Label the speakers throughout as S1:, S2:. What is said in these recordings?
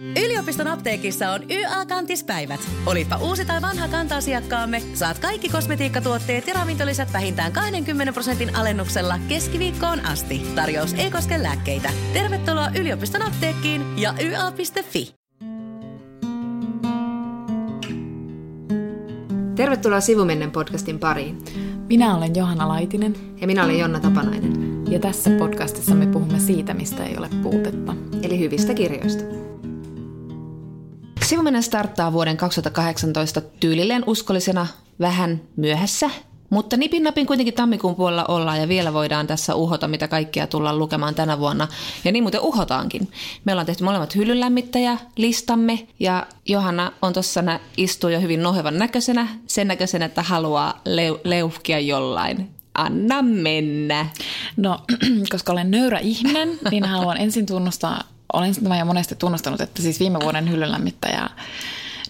S1: Yliopiston apteekissa on YA-kantispäivät. Olipa uusi tai vanha kanta-asiakkaamme, saat kaikki kosmetiikkatuotteet ja ravintolisät vähintään 20 prosentin alennuksella keskiviikkoon asti. Tarjous ei koske lääkkeitä. Tervetuloa yliopiston apteekkiin ja YA.fi.
S2: Tervetuloa Sivumennen podcastin pariin.
S3: Minä olen Johanna Laitinen.
S2: Ja minä olen Jonna Tapanainen.
S3: Ja tässä podcastissa me puhumme siitä, mistä ei ole puutetta.
S2: Eli hyvistä kirjoista. Sivumennen starttaa vuoden 2018 tyylilleen uskollisena vähän myöhässä, mutta nipin napin kuitenkin tammikuun puolella ollaan ja vielä voidaan tässä uhota, mitä kaikkea tullaan lukemaan tänä vuonna. Ja niin muuten uhotaankin. Me ollaan tehty molemmat hyllynlämmittäjä listamme ja Johanna on tuossa istuu jo hyvin nohevan näköisenä, sen näköisenä, että haluaa leu- leuhkia jollain. Anna mennä.
S3: No, koska olen nöyrä ihminen, niin haluan ensin tunnustaa olen sitä jo monesti tunnustanut, että siis viime vuoden hyllynlämmittäjä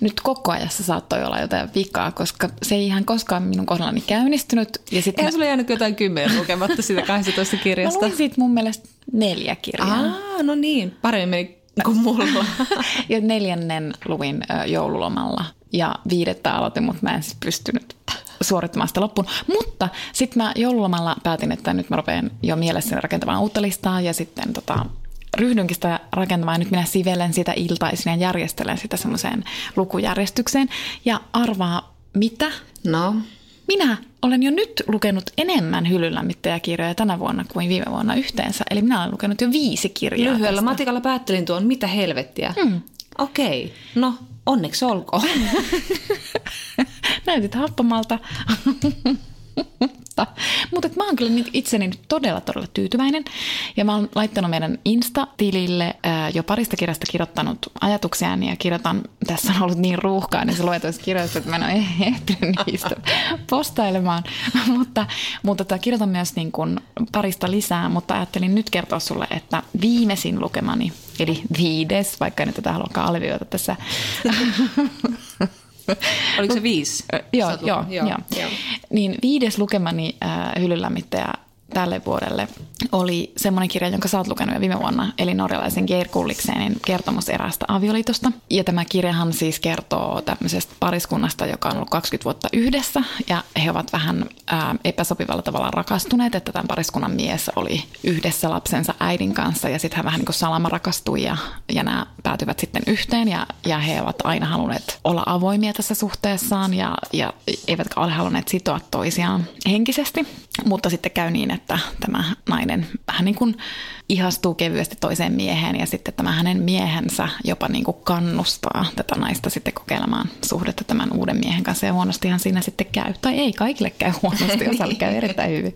S3: nyt koko ajassa saattoi olla jotain vikaa, koska se ei ihan koskaan minun kohdallani käynnistynyt.
S2: Ja sit Eihän mä... sulla jäänyt jotain kymmenen lukematta sitä 12 kirjasta?
S3: Mä luin siitä mun mielestä neljä kirjaa.
S2: Aa, no niin, paremmin meni kuin mulla.
S3: ja neljännen luin joululomalla ja viidettä aloitin, mutta mä en siis pystynyt suorittamaan sitä loppuun. Mutta sitten mä joululomalla päätin, että nyt mä rupean jo mielessäni rakentamaan uutta listaa ja sitten tota, ryhdynkin sitä rakentamaan. Nyt minä sivelen sitä iltaisin ja järjestelen sitä semmoiseen lukujärjestykseen. Ja arvaa mitä?
S2: No?
S3: Minä olen jo nyt lukenut enemmän hyllylämmittäjäkirjoja tänä vuonna kuin viime vuonna yhteensä. Eli minä olen lukenut jo viisi kirjaa.
S2: Lyhyellä tästä. matikalla päättelin tuon, mitä helvettiä. Hmm. Okei, okay. no onneksi olkoon.
S3: Näytit happamalta. Mutta, mutta mä oon kyllä itseni nyt todella, todella tyytyväinen. Ja mä oon laittanut meidän Insta-tilille ää, jo parista kirjasta kirjoittanut ajatuksiani ja kirjoitan, tässä on ollut niin ruuhkaa niin se luetuissa kirjoissa, että mä en ole ehtinyt niistä postailemaan. mutta, mutta tota, kirjoitan myös niin kuin parista lisää, mutta ajattelin nyt kertoa sulle, että viimeisin lukemani, eli viides, vaikka en tätä haluakaan alleviivata tässä
S2: Oliko se viisi?
S3: joo, joo, joo, joo. Niin viides lukemani äh, hyllylämmittäjä tälle vuodelle oli semmoinen kirja, jonka sä oot lukenut jo viime vuonna, eli norjalaisen Geir Kulliksenin kertomus eräästä avioliitosta. Ja tämä kirjahan siis kertoo tämmöisestä pariskunnasta, joka on ollut 20 vuotta yhdessä, ja he ovat vähän ää, epäsopivalla tavalla rakastuneet, että tämän pariskunnan mies oli yhdessä lapsensa äidin kanssa, ja sitten hän vähän niin kuin salama rakastui, ja, ja nämä päätyvät sitten yhteen, ja, ja he ovat aina halunneet olla avoimia tässä suhteessaan, ja, ja eivätkä ole halunneet sitoa toisiaan henkisesti, mutta sitten käy niin, että tämä nainen vähän niin kuin ihastuu kevyesti toiseen mieheen ja sitten tämä hänen miehensä jopa niin kuin kannustaa tätä naista sitten kokeilemaan suhdetta tämän uuden miehen kanssa ja huonostihan siinä sitten käy. Tai ei kaikille käy huonosti, osalle käy erittäin hyvin.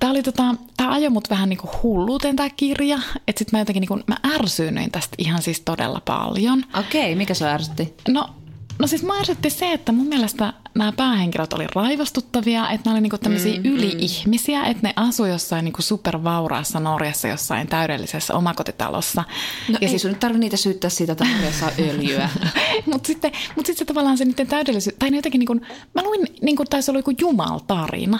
S3: Tämä, oli tota, tämä ajoi mut vähän niin kuin hulluuteen tämä kirja, että sitten mä jotenkin niin kuin, mä ärsyynnyin tästä ihan siis todella paljon.
S2: Okei, mikä se ärsytti?
S3: No No siis mä se, että mun mielestä nämä päähenkilöt oli raivostuttavia, että ne oli niinku tämmöisiä mm, yli-ihmisiä, mm. että ne asu jossain niinku supervauraassa Norjassa jossain täydellisessä omakotitalossa.
S2: No ja ei sit... sun nyt tarvitse niitä syyttää siitä, että Norjassa öljyä.
S3: Mutta sitten, mut sitten se tavallaan se niiden täydellisyys, tai ne jotenkin niinku, mä luin, niinku taisi olla joku jumaltarina,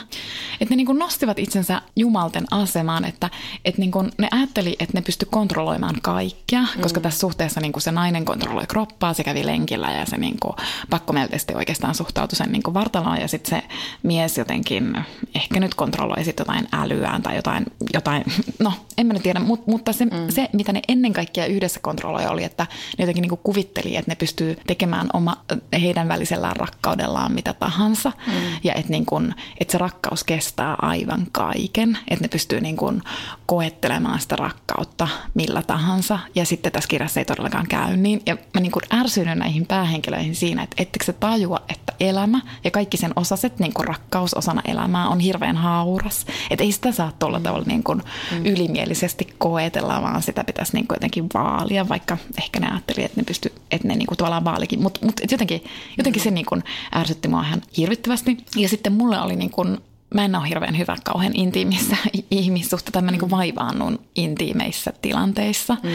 S3: että ne niinku nostivat itsensä jumalten asemaan, että et niinku, ne ajatteli, että ne pysty kontrolloimaan kaikkea, mm. koska tässä suhteessa niinku se nainen kontrolloi kroppaa, se kävi lenkillä ja se niinku pakkomielteisesti oikeastaan suhtautui sen niin vartaloon ja sitten se mies jotenkin ehkä nyt kontrolloi sitten jotain älyään tai jotain, jotain no en mä nyt tiedä, mut, mutta se, mm. se, mitä ne ennen kaikkea yhdessä kontrolloi oli, että ne jotenkin niin kuvitteli, että ne pystyy tekemään oma, heidän välisellään rakkaudellaan mitä tahansa mm. ja että, niin kuin, että se rakkaus kestää aivan kaiken, että ne pystyy niin kuin koettelemaan sitä rakkautta millä tahansa ja sitten tässä kirjassa ei todellakaan käy niin ja mä niin kuin ärsyynnyn näihin päähenkilöihin siinä, että ettekö se tajua, että elämä ja kaikki sen osaset, niin kuin rakkaus osana elämää on hirveän hauras. Että ei sitä saa tuolla tavalla niin kuin mm. ylimielisesti koetella, vaan sitä pitäisi niin kuin jotenkin vaalia, vaikka ehkä ne ajatteli, että ne pysty, että ne niin kuin tavallaan vaalikin. Mutta mut jotenkin, jotenkin mm. se niin kuin ärsytti mua ihan hirvittävästi. Ja sitten mulle oli niin kuin mä en ole hirveän hyvä kauhean intiimissä ihmissuhteita, mä niin vaivaannun intiimeissä tilanteissa. Mm.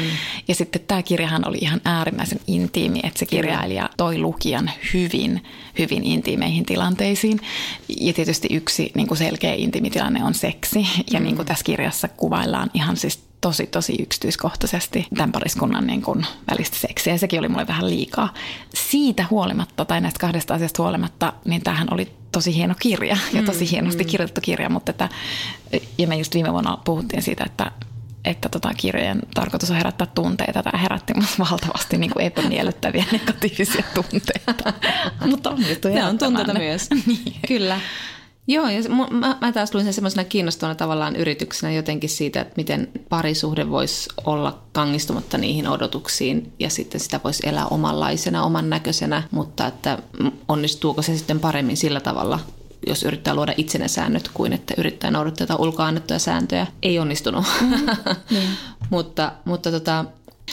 S3: Ja sitten tämä kirjahan oli ihan äärimmäisen intiimi, että se kirjailija toi lukijan hyvin, hyvin intiimeihin tilanteisiin. Ja tietysti yksi niin kuin selkeä intiimitilanne on seksi. Ja mm. niin kuin tässä kirjassa kuvaillaan ihan siis tosi, tosi yksityiskohtaisesti tämän pariskunnan niin kuin välistä seksiä. Ja sekin oli mulle vähän liikaa. Siitä huolimatta, tai näistä kahdesta asiasta huolimatta, niin tämähän oli tosi hieno kirja ja tosi mm, hienosti mm. kirjoitettu kirja. Mutta että, ja me just viime vuonna puhuttiin siitä, että että tota kirjojen tarkoitus on herättää tunteita. Tämä herätti minusta valtavasti niin kuin epämiellyttäviä negatiivisia tunteita.
S2: Mutta on Ne on tunteita myös. niin. Kyllä. Joo, ja mä, mä taas luin sen semmoisena kiinnostavana tavallaan yrityksenä jotenkin siitä, että miten parisuhde voisi olla kangistumatta niihin odotuksiin ja sitten sitä voisi elää omanlaisena, oman näköisenä, mutta että onnistuuko se sitten paremmin sillä tavalla, jos yrittää luoda itsenne säännöt kuin että yrittää noudattaa ulkoa annettuja sääntöjä. Ei onnistunut. Mm, niin. mutta mutta tota,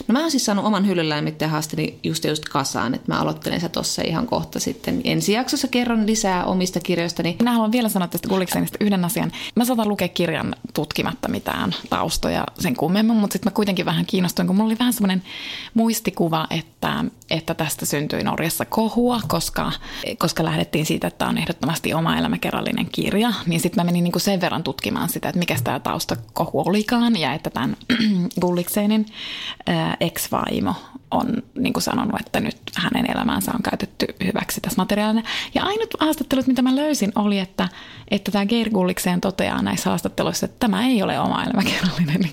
S2: No mä oon siis saanut oman hyllylämmitteen haasteni just just kasaan, että mä aloittelen se tossa ihan kohta sitten. Ensi jaksossa kerron lisää omista kirjoistani.
S3: Minä haluan vielä sanoa tästä Gulliksenista yhden asian. Mä saatan lukea kirjan tutkimatta mitään taustoja sen kummemmin, mutta sitten mä kuitenkin vähän kiinnostuin, kun mulla oli vähän semmoinen muistikuva, että, että tästä syntyi Norjassa kohua, koska, koska lähdettiin siitä, että on ehdottomasti oma elämäkerrallinen kirja, niin sitten mä menin niinku sen verran tutkimaan sitä, että mikä tämä taustakohu olikaan ja että tämän Gulliksenin ex-vaimo on niin kuin sanonut, että nyt hänen elämänsä on käytetty hyväksi tässä materiaalina. Ja ainut haastattelut, mitä mä löysin, oli, että, että tämä Geir Gullikseen toteaa näissä haastatteluissa, että tämä ei ole oma elämäkerrallinen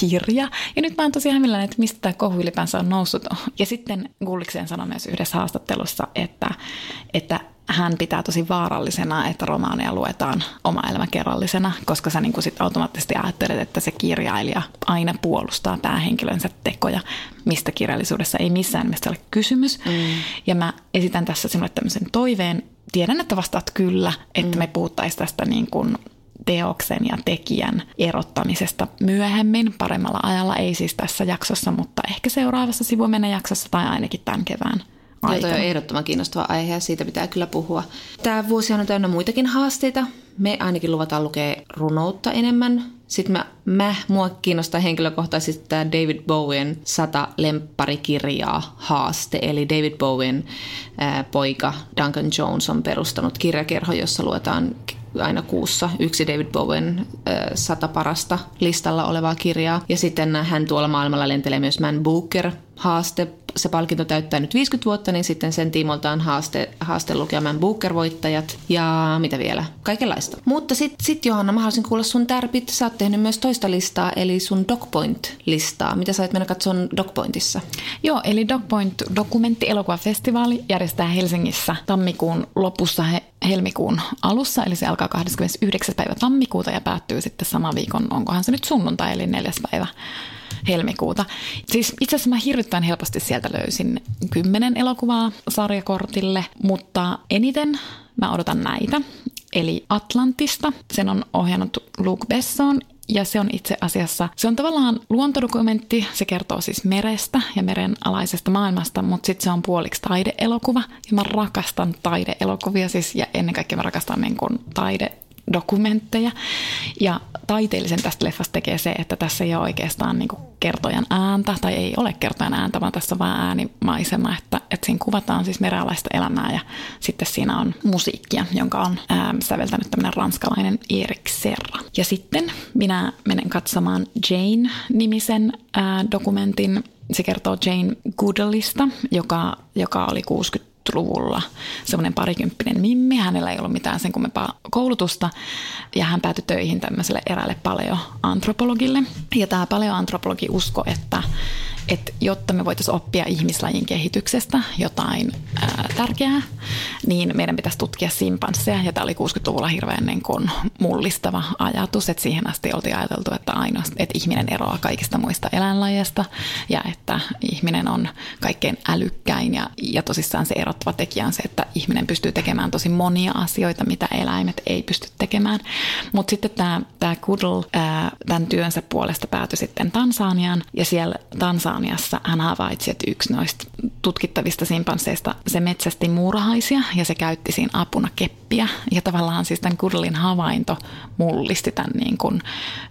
S3: kirja. Ja nyt mä oon tosiaan hämillään, että mistä tämä kohu ylipäänsä on noussut. Ja sitten Gullikseen sanoi myös yhdessä haastattelussa, että, että hän pitää tosi vaarallisena, että romaaneja luetaan oma elämäkerrallisena, koska sä niin kuin sit automaattisesti ajattelet, että se kirjailija aina puolustaa päähenkilönsä tekoja, mistä kirjallisuudessa ei missään nimessä ole kysymys. Mm. Ja mä esitän tässä sinulle tämmöisen toiveen. Tiedän, että vastaat kyllä, että mm. me puhuttaisiin tästä niin kuin teoksen ja tekijän erottamisesta myöhemmin paremmalla ajalla, ei siis tässä jaksossa, mutta ehkä seuraavassa sivumennen jaksossa tai ainakin tämän kevään
S2: aikana. Joo, on ehdottoman kiinnostava aihe ja siitä pitää kyllä puhua. Tämä vuosi on täynnä muitakin haasteita. Me ainakin luvataan lukea runoutta enemmän. Sitten mä, mä mua kiinnostaa henkilökohtaisesti tämä David Bowen sata lempparikirjaa haaste. Eli David Bowen ää, poika Duncan Jones on perustanut kirjakerho, jossa luetaan aina kuussa yksi David Bowen sata parasta listalla olevaa kirjaa. Ja sitten hän tuolla maailmalla lentelee myös Man Booker haaste se palkinto täyttää nyt 50 vuotta, niin sitten sen tiimolta on haaste, haaste lukemaan Booker-voittajat ja mitä vielä, kaikenlaista. Mutta sitten sit Johanna, mä haluaisin kuulla sun tärpit. Sä oot tehnyt myös toista listaa, eli sun DocPoint-listaa. Mitä sä et mennä katsoa DocPointissa?
S3: Joo, eli DocPoint dokumentti-elokuvafestivaali järjestää Helsingissä tammikuun lopussa he, helmikuun alussa, eli se alkaa 29. päivä tammikuuta ja päättyy sitten sama viikon, onkohan se nyt sunnuntai, eli neljäs päivä helmikuuta. Siis itse asiassa mä hirvittävän helposti sieltä löysin kymmenen elokuvaa sarjakortille, mutta eniten mä odotan näitä. Eli Atlantista, sen on ohjannut Luke Besson ja se on itse asiassa, se on tavallaan luontodokumentti, se kertoo siis merestä ja meren alaisesta maailmasta, mutta sitten se on puoliksi taideelokuva. Ja mä rakastan taideelokuvia siis, ja ennen kaikkea mä rakastan niin kuin taide dokumentteja. Ja taiteellisen tästä leffasta tekee se, että tässä ei ole oikeastaan niin kertojan ääntä, tai ei ole kertojan ääntä, vaan tässä on vain äänimaisema, että, että siinä kuvataan siis merealaista elämää ja sitten siinä on musiikkia, jonka on ää, säveltänyt tämmöinen ranskalainen Erik Serra. Ja sitten minä menen katsomaan Jane-nimisen ää, dokumentin, se kertoo Jane Goodallista, joka, joka oli 60 luvulla semmoinen parikymppinen mimmi. Hänellä ei ollut mitään sen kummempaa koulutusta ja hän päätyi töihin tämmöiselle eräälle paleoantropologille. Ja tämä paleoantropologi usko, että että jotta me voitaisiin oppia ihmislajin kehityksestä jotain ää, tärkeää, niin meidän pitäisi tutkia simpansseja. Ja tämä oli 60-luvulla hirveän niin kuin mullistava ajatus, että siihen asti oltiin ajateltu, että ainoastaan, että ihminen eroaa kaikista muista eläinlajeista ja että ihminen on kaikkein älykkäin ja, ja tosissaan se erottava tekijä on se, että ihminen pystyy tekemään tosi monia asioita, mitä eläimet ei pysty tekemään. Mutta sitten tämä, tämä Kudl tämän työnsä puolesta päätyi sitten Tansaniaan ja siellä Tansaniaan Tansaniassa hän havaitsi, että yksi noista tutkittavista simpansseista se metsästi muurahaisia ja se käytti siinä apuna keppiä terappia. Ja tavallaan siis tämän Kudelin havainto mullisti tämän niin kuin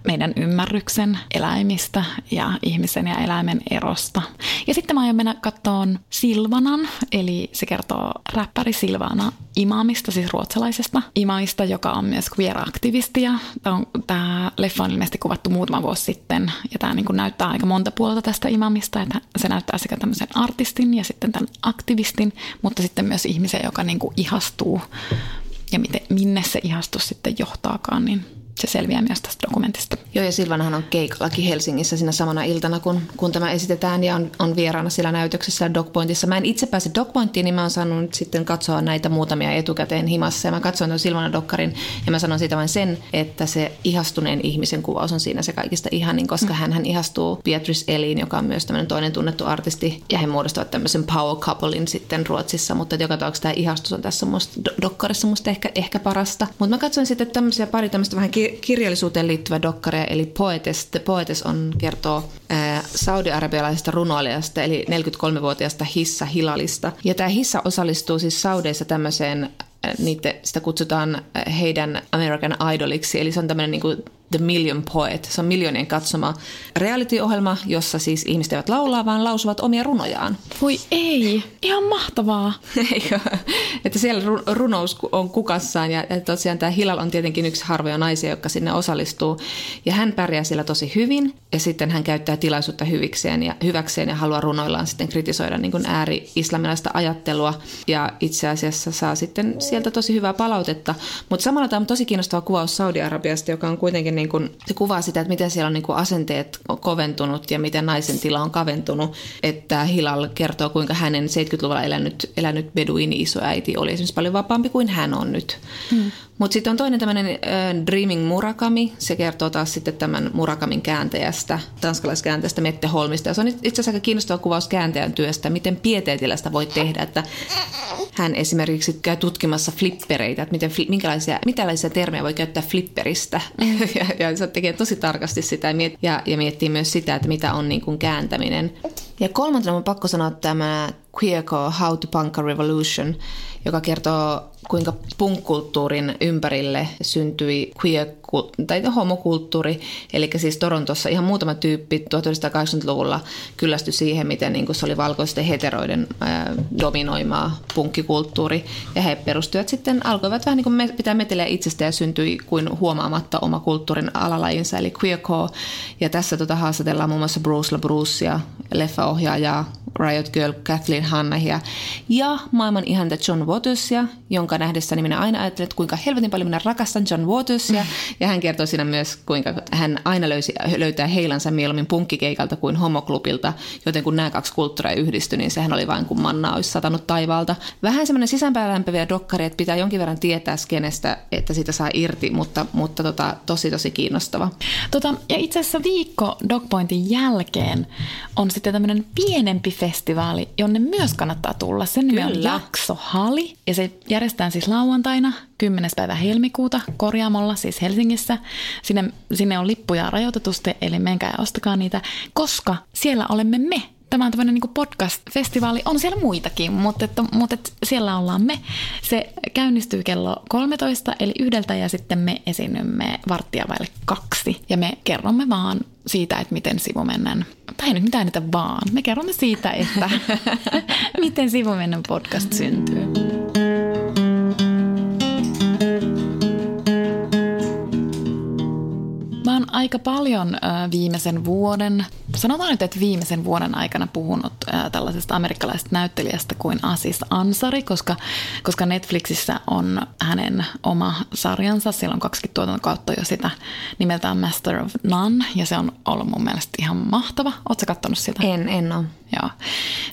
S3: meidän ymmärryksen eläimistä ja ihmisen ja eläimen erosta. Ja sitten mä aion mennä kattoon Silvanan, eli se kertoo räppäri Silvana Imamista, siis ruotsalaisesta Imamista, joka on myös queer-aktivisti. Tämä leffa on ilmeisesti kuvattu muutama vuosi sitten, ja tämä niin kuin näyttää aika monta puolta tästä Imamista, että se näyttää sekä tämmöisen artistin ja sitten tämän aktivistin, mutta sitten myös ihmisen, joka niin kuin ihastuu ja miten, minne se ihastus sitten johtaakaan, niin se selviää myös tästä dokumentista.
S2: Joo, ja Silvanahan on keikallakin Helsingissä siinä samana iltana, kun, kun tämä esitetään ja on, on vieraana siellä näytöksessä Dogpointissa. Mä en itse pääse Dogpointiin, niin mä oon saanut nyt sitten katsoa näitä muutamia etukäteen himassa. Ja mä katsoin tuon Silvana Dokkarin ja mä sanon siitä vain sen, että se ihastuneen ihmisen kuvaus on siinä se kaikista ihanin, koska mm. hän ihastuu Beatrice Eliin, joka on myös tämmöinen toinen tunnettu artisti. Ja he muodostavat tämmöisen power couplein sitten Ruotsissa, mutta joka tapauksessa tämä ihastus on tässä musta, Dokkarissa musta ehkä, ehkä parasta. Mutta mä katsoin sitten tämmöisiä pari tämmöistä vähän kirjallisuuteen liittyvä dokkari, eli Poetes. The Poetes on, kertoo saudi-arabialaisesta runoilijasta, eli 43-vuotiaasta Hissa Hilalista. Ja tämä Hissa osallistuu siis Saudeissa tämmöiseen niitä, sitä kutsutaan heidän American Idoliksi, eli se on tämmöinen niin The Million Poet. Se on miljoonien katsoma reality-ohjelma, jossa siis ihmiset eivät laulaa, vaan lausuvat omia runojaan.
S3: Voi ei, ihan mahtavaa.
S2: Eikö? Että siellä runous on kukassaan ja, tosiaan tämä Hilal on tietenkin yksi harvoja naisia, jotka sinne osallistuu. Ja hän pärjää siellä tosi hyvin ja sitten hän käyttää tilaisuutta hyvikseen ja, hyväkseen ja haluaa runoillaan sitten kritisoida niin ääri-islamilaista ajattelua ja itse asiassa saa sitten sieltä tosi hyvää palautetta. Mutta samalla tämä on tosi kiinnostava kuvaus Saudi-Arabiasta, joka on kuitenkin niin kuin, se kuvaa sitä, että miten siellä on niin kuin asenteet koventunut ja miten naisen tila on kaventunut. Että Hilal kertoo, kuinka hänen 70-luvulla elänyt, elänyt beduini isoäiti oli esimerkiksi paljon vapaampi kuin hän on nyt. Hmm. Mutta sitten on toinen tämmöinen äh, Dreaming Murakami. Se kertoo taas sitten tämän Murakamin kääntäjästä, tanskalaiskääntäjästä Mette Holmista. Ja se on itse asiassa aika kiinnostava kuvaus kääntäjän työstä, miten pieteetilästä voi tehdä. Että hän esimerkiksi käy tutkimassa flippereitä, että miten, minkälaisia, minkälaisia termejä voi käyttää flipperistä. Mm. ja, ja se tekee tosi tarkasti sitä ja, miet, ja, ja miettii myös sitä, että mitä on niin kuin kääntäminen. Ja kolmantena on pakko sanoa tämä Queerco How to Punk a Revolution, joka kertoo kuinka punkkulttuurin ympärille syntyi queer tai homokulttuuri. Eli siis Torontossa ihan muutama tyyppi 1980-luvulla kyllästyi siihen, miten niin se oli valkoisten heteroiden ää, dominoimaa punkkikulttuuri. Ja he perustuivat sitten, alkoivat vähän niin kuin me, pitää meteliä itsestä ja syntyi kuin huomaamatta oma kulttuurin alalajinsa, eli queercore. Ja tässä tota haastatellaan muun muassa Bruce LaBrucea, leffaohjaajaa, Riot Girl Kathleen Hannahia ja maailman ihanta John Watersia, jonka nähdessäni minä aina ajattelen, että kuinka helvetin paljon minä rakastan John Watersia. Ja hän kertoo siinä myös, kuinka hän aina löysi, löytää heilansa mieluummin punkkikeikalta kuin homoklubilta, joten kun nämä kaksi kulttuuria yhdistyi, niin sehän oli vain kuin manna olisi satanut taivaalta. Vähän semmoinen sisäänpäin dokkari, että pitää jonkin verran tietää skenestä, että sitä saa irti, mutta, mutta tota, tosi tosi kiinnostava.
S3: Tota, ja itse asiassa viikko Dogpointin jälkeen on sitten tämmöinen pienempi festivaali, jonne myös kannattaa tulla. Sen nimi on Jakso Hali ja se järjestetään siis lauantaina 10. päivä helmikuuta Korjaamolla, siis Helsingissä. Sinne, sinne on lippuja rajoitetusti, eli menkää ja ostakaa niitä, koska siellä olemme me. Tämä on tämmöinen niin podcast-festivaali. On siellä muitakin, mutta, että, mutta että siellä ollaan me. Se käynnistyy kello 13, eli yhdeltä, ja sitten me esiinnymme varttia vaille kaksi. Ja me kerromme vaan siitä, että miten sivumennen, tai nyt mitään niitä vaan, me kerromme siitä, että miten sivumennen podcast syntyy. Aika paljon viimeisen vuoden, sanotaan nyt, että viimeisen vuoden aikana puhunut tällaisesta amerikkalaisesta näyttelijästä kuin Asis Ansari, koska, koska Netflixissä on hänen oma sarjansa, siellä on 20 tuotantokautta jo sitä nimeltään Master of None, ja se on ollut mun mielestä ihan mahtava. Ootko kattonut sitä?
S2: En, en ole.
S3: Joo.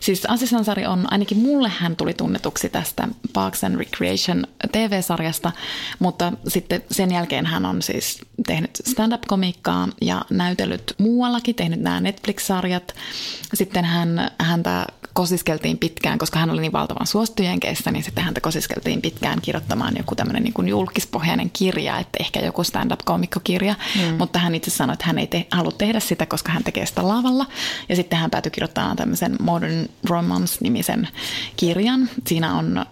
S3: Siis Asis Ansari on, ainakin mulle hän tuli tunnetuksi tästä Parks and Recreation TV-sarjasta, mutta sitten sen jälkeen hän on siis tehnyt stand-up-komiikkaa ja näytellyt muuallakin, tehnyt nämä Netflix-sarjat. Sitten hän, häntä kosiskeltiin pitkään, koska hän oli niin valtavan suosittu Jenkeissä, niin sitten häntä kosiskeltiin pitkään kirjoittamaan joku tämmöinen niin kuin julkispohjainen kirja, että ehkä joku stand-up-komikkokirja, mm. mutta hän itse sanoi, että hän ei te- halua tehdä sitä, koska hän tekee sitä lavalla. Ja sitten hän päätyi kirjoittamaan tämmöisen Modern Romance-nimisen kirjan. Siinä on äh,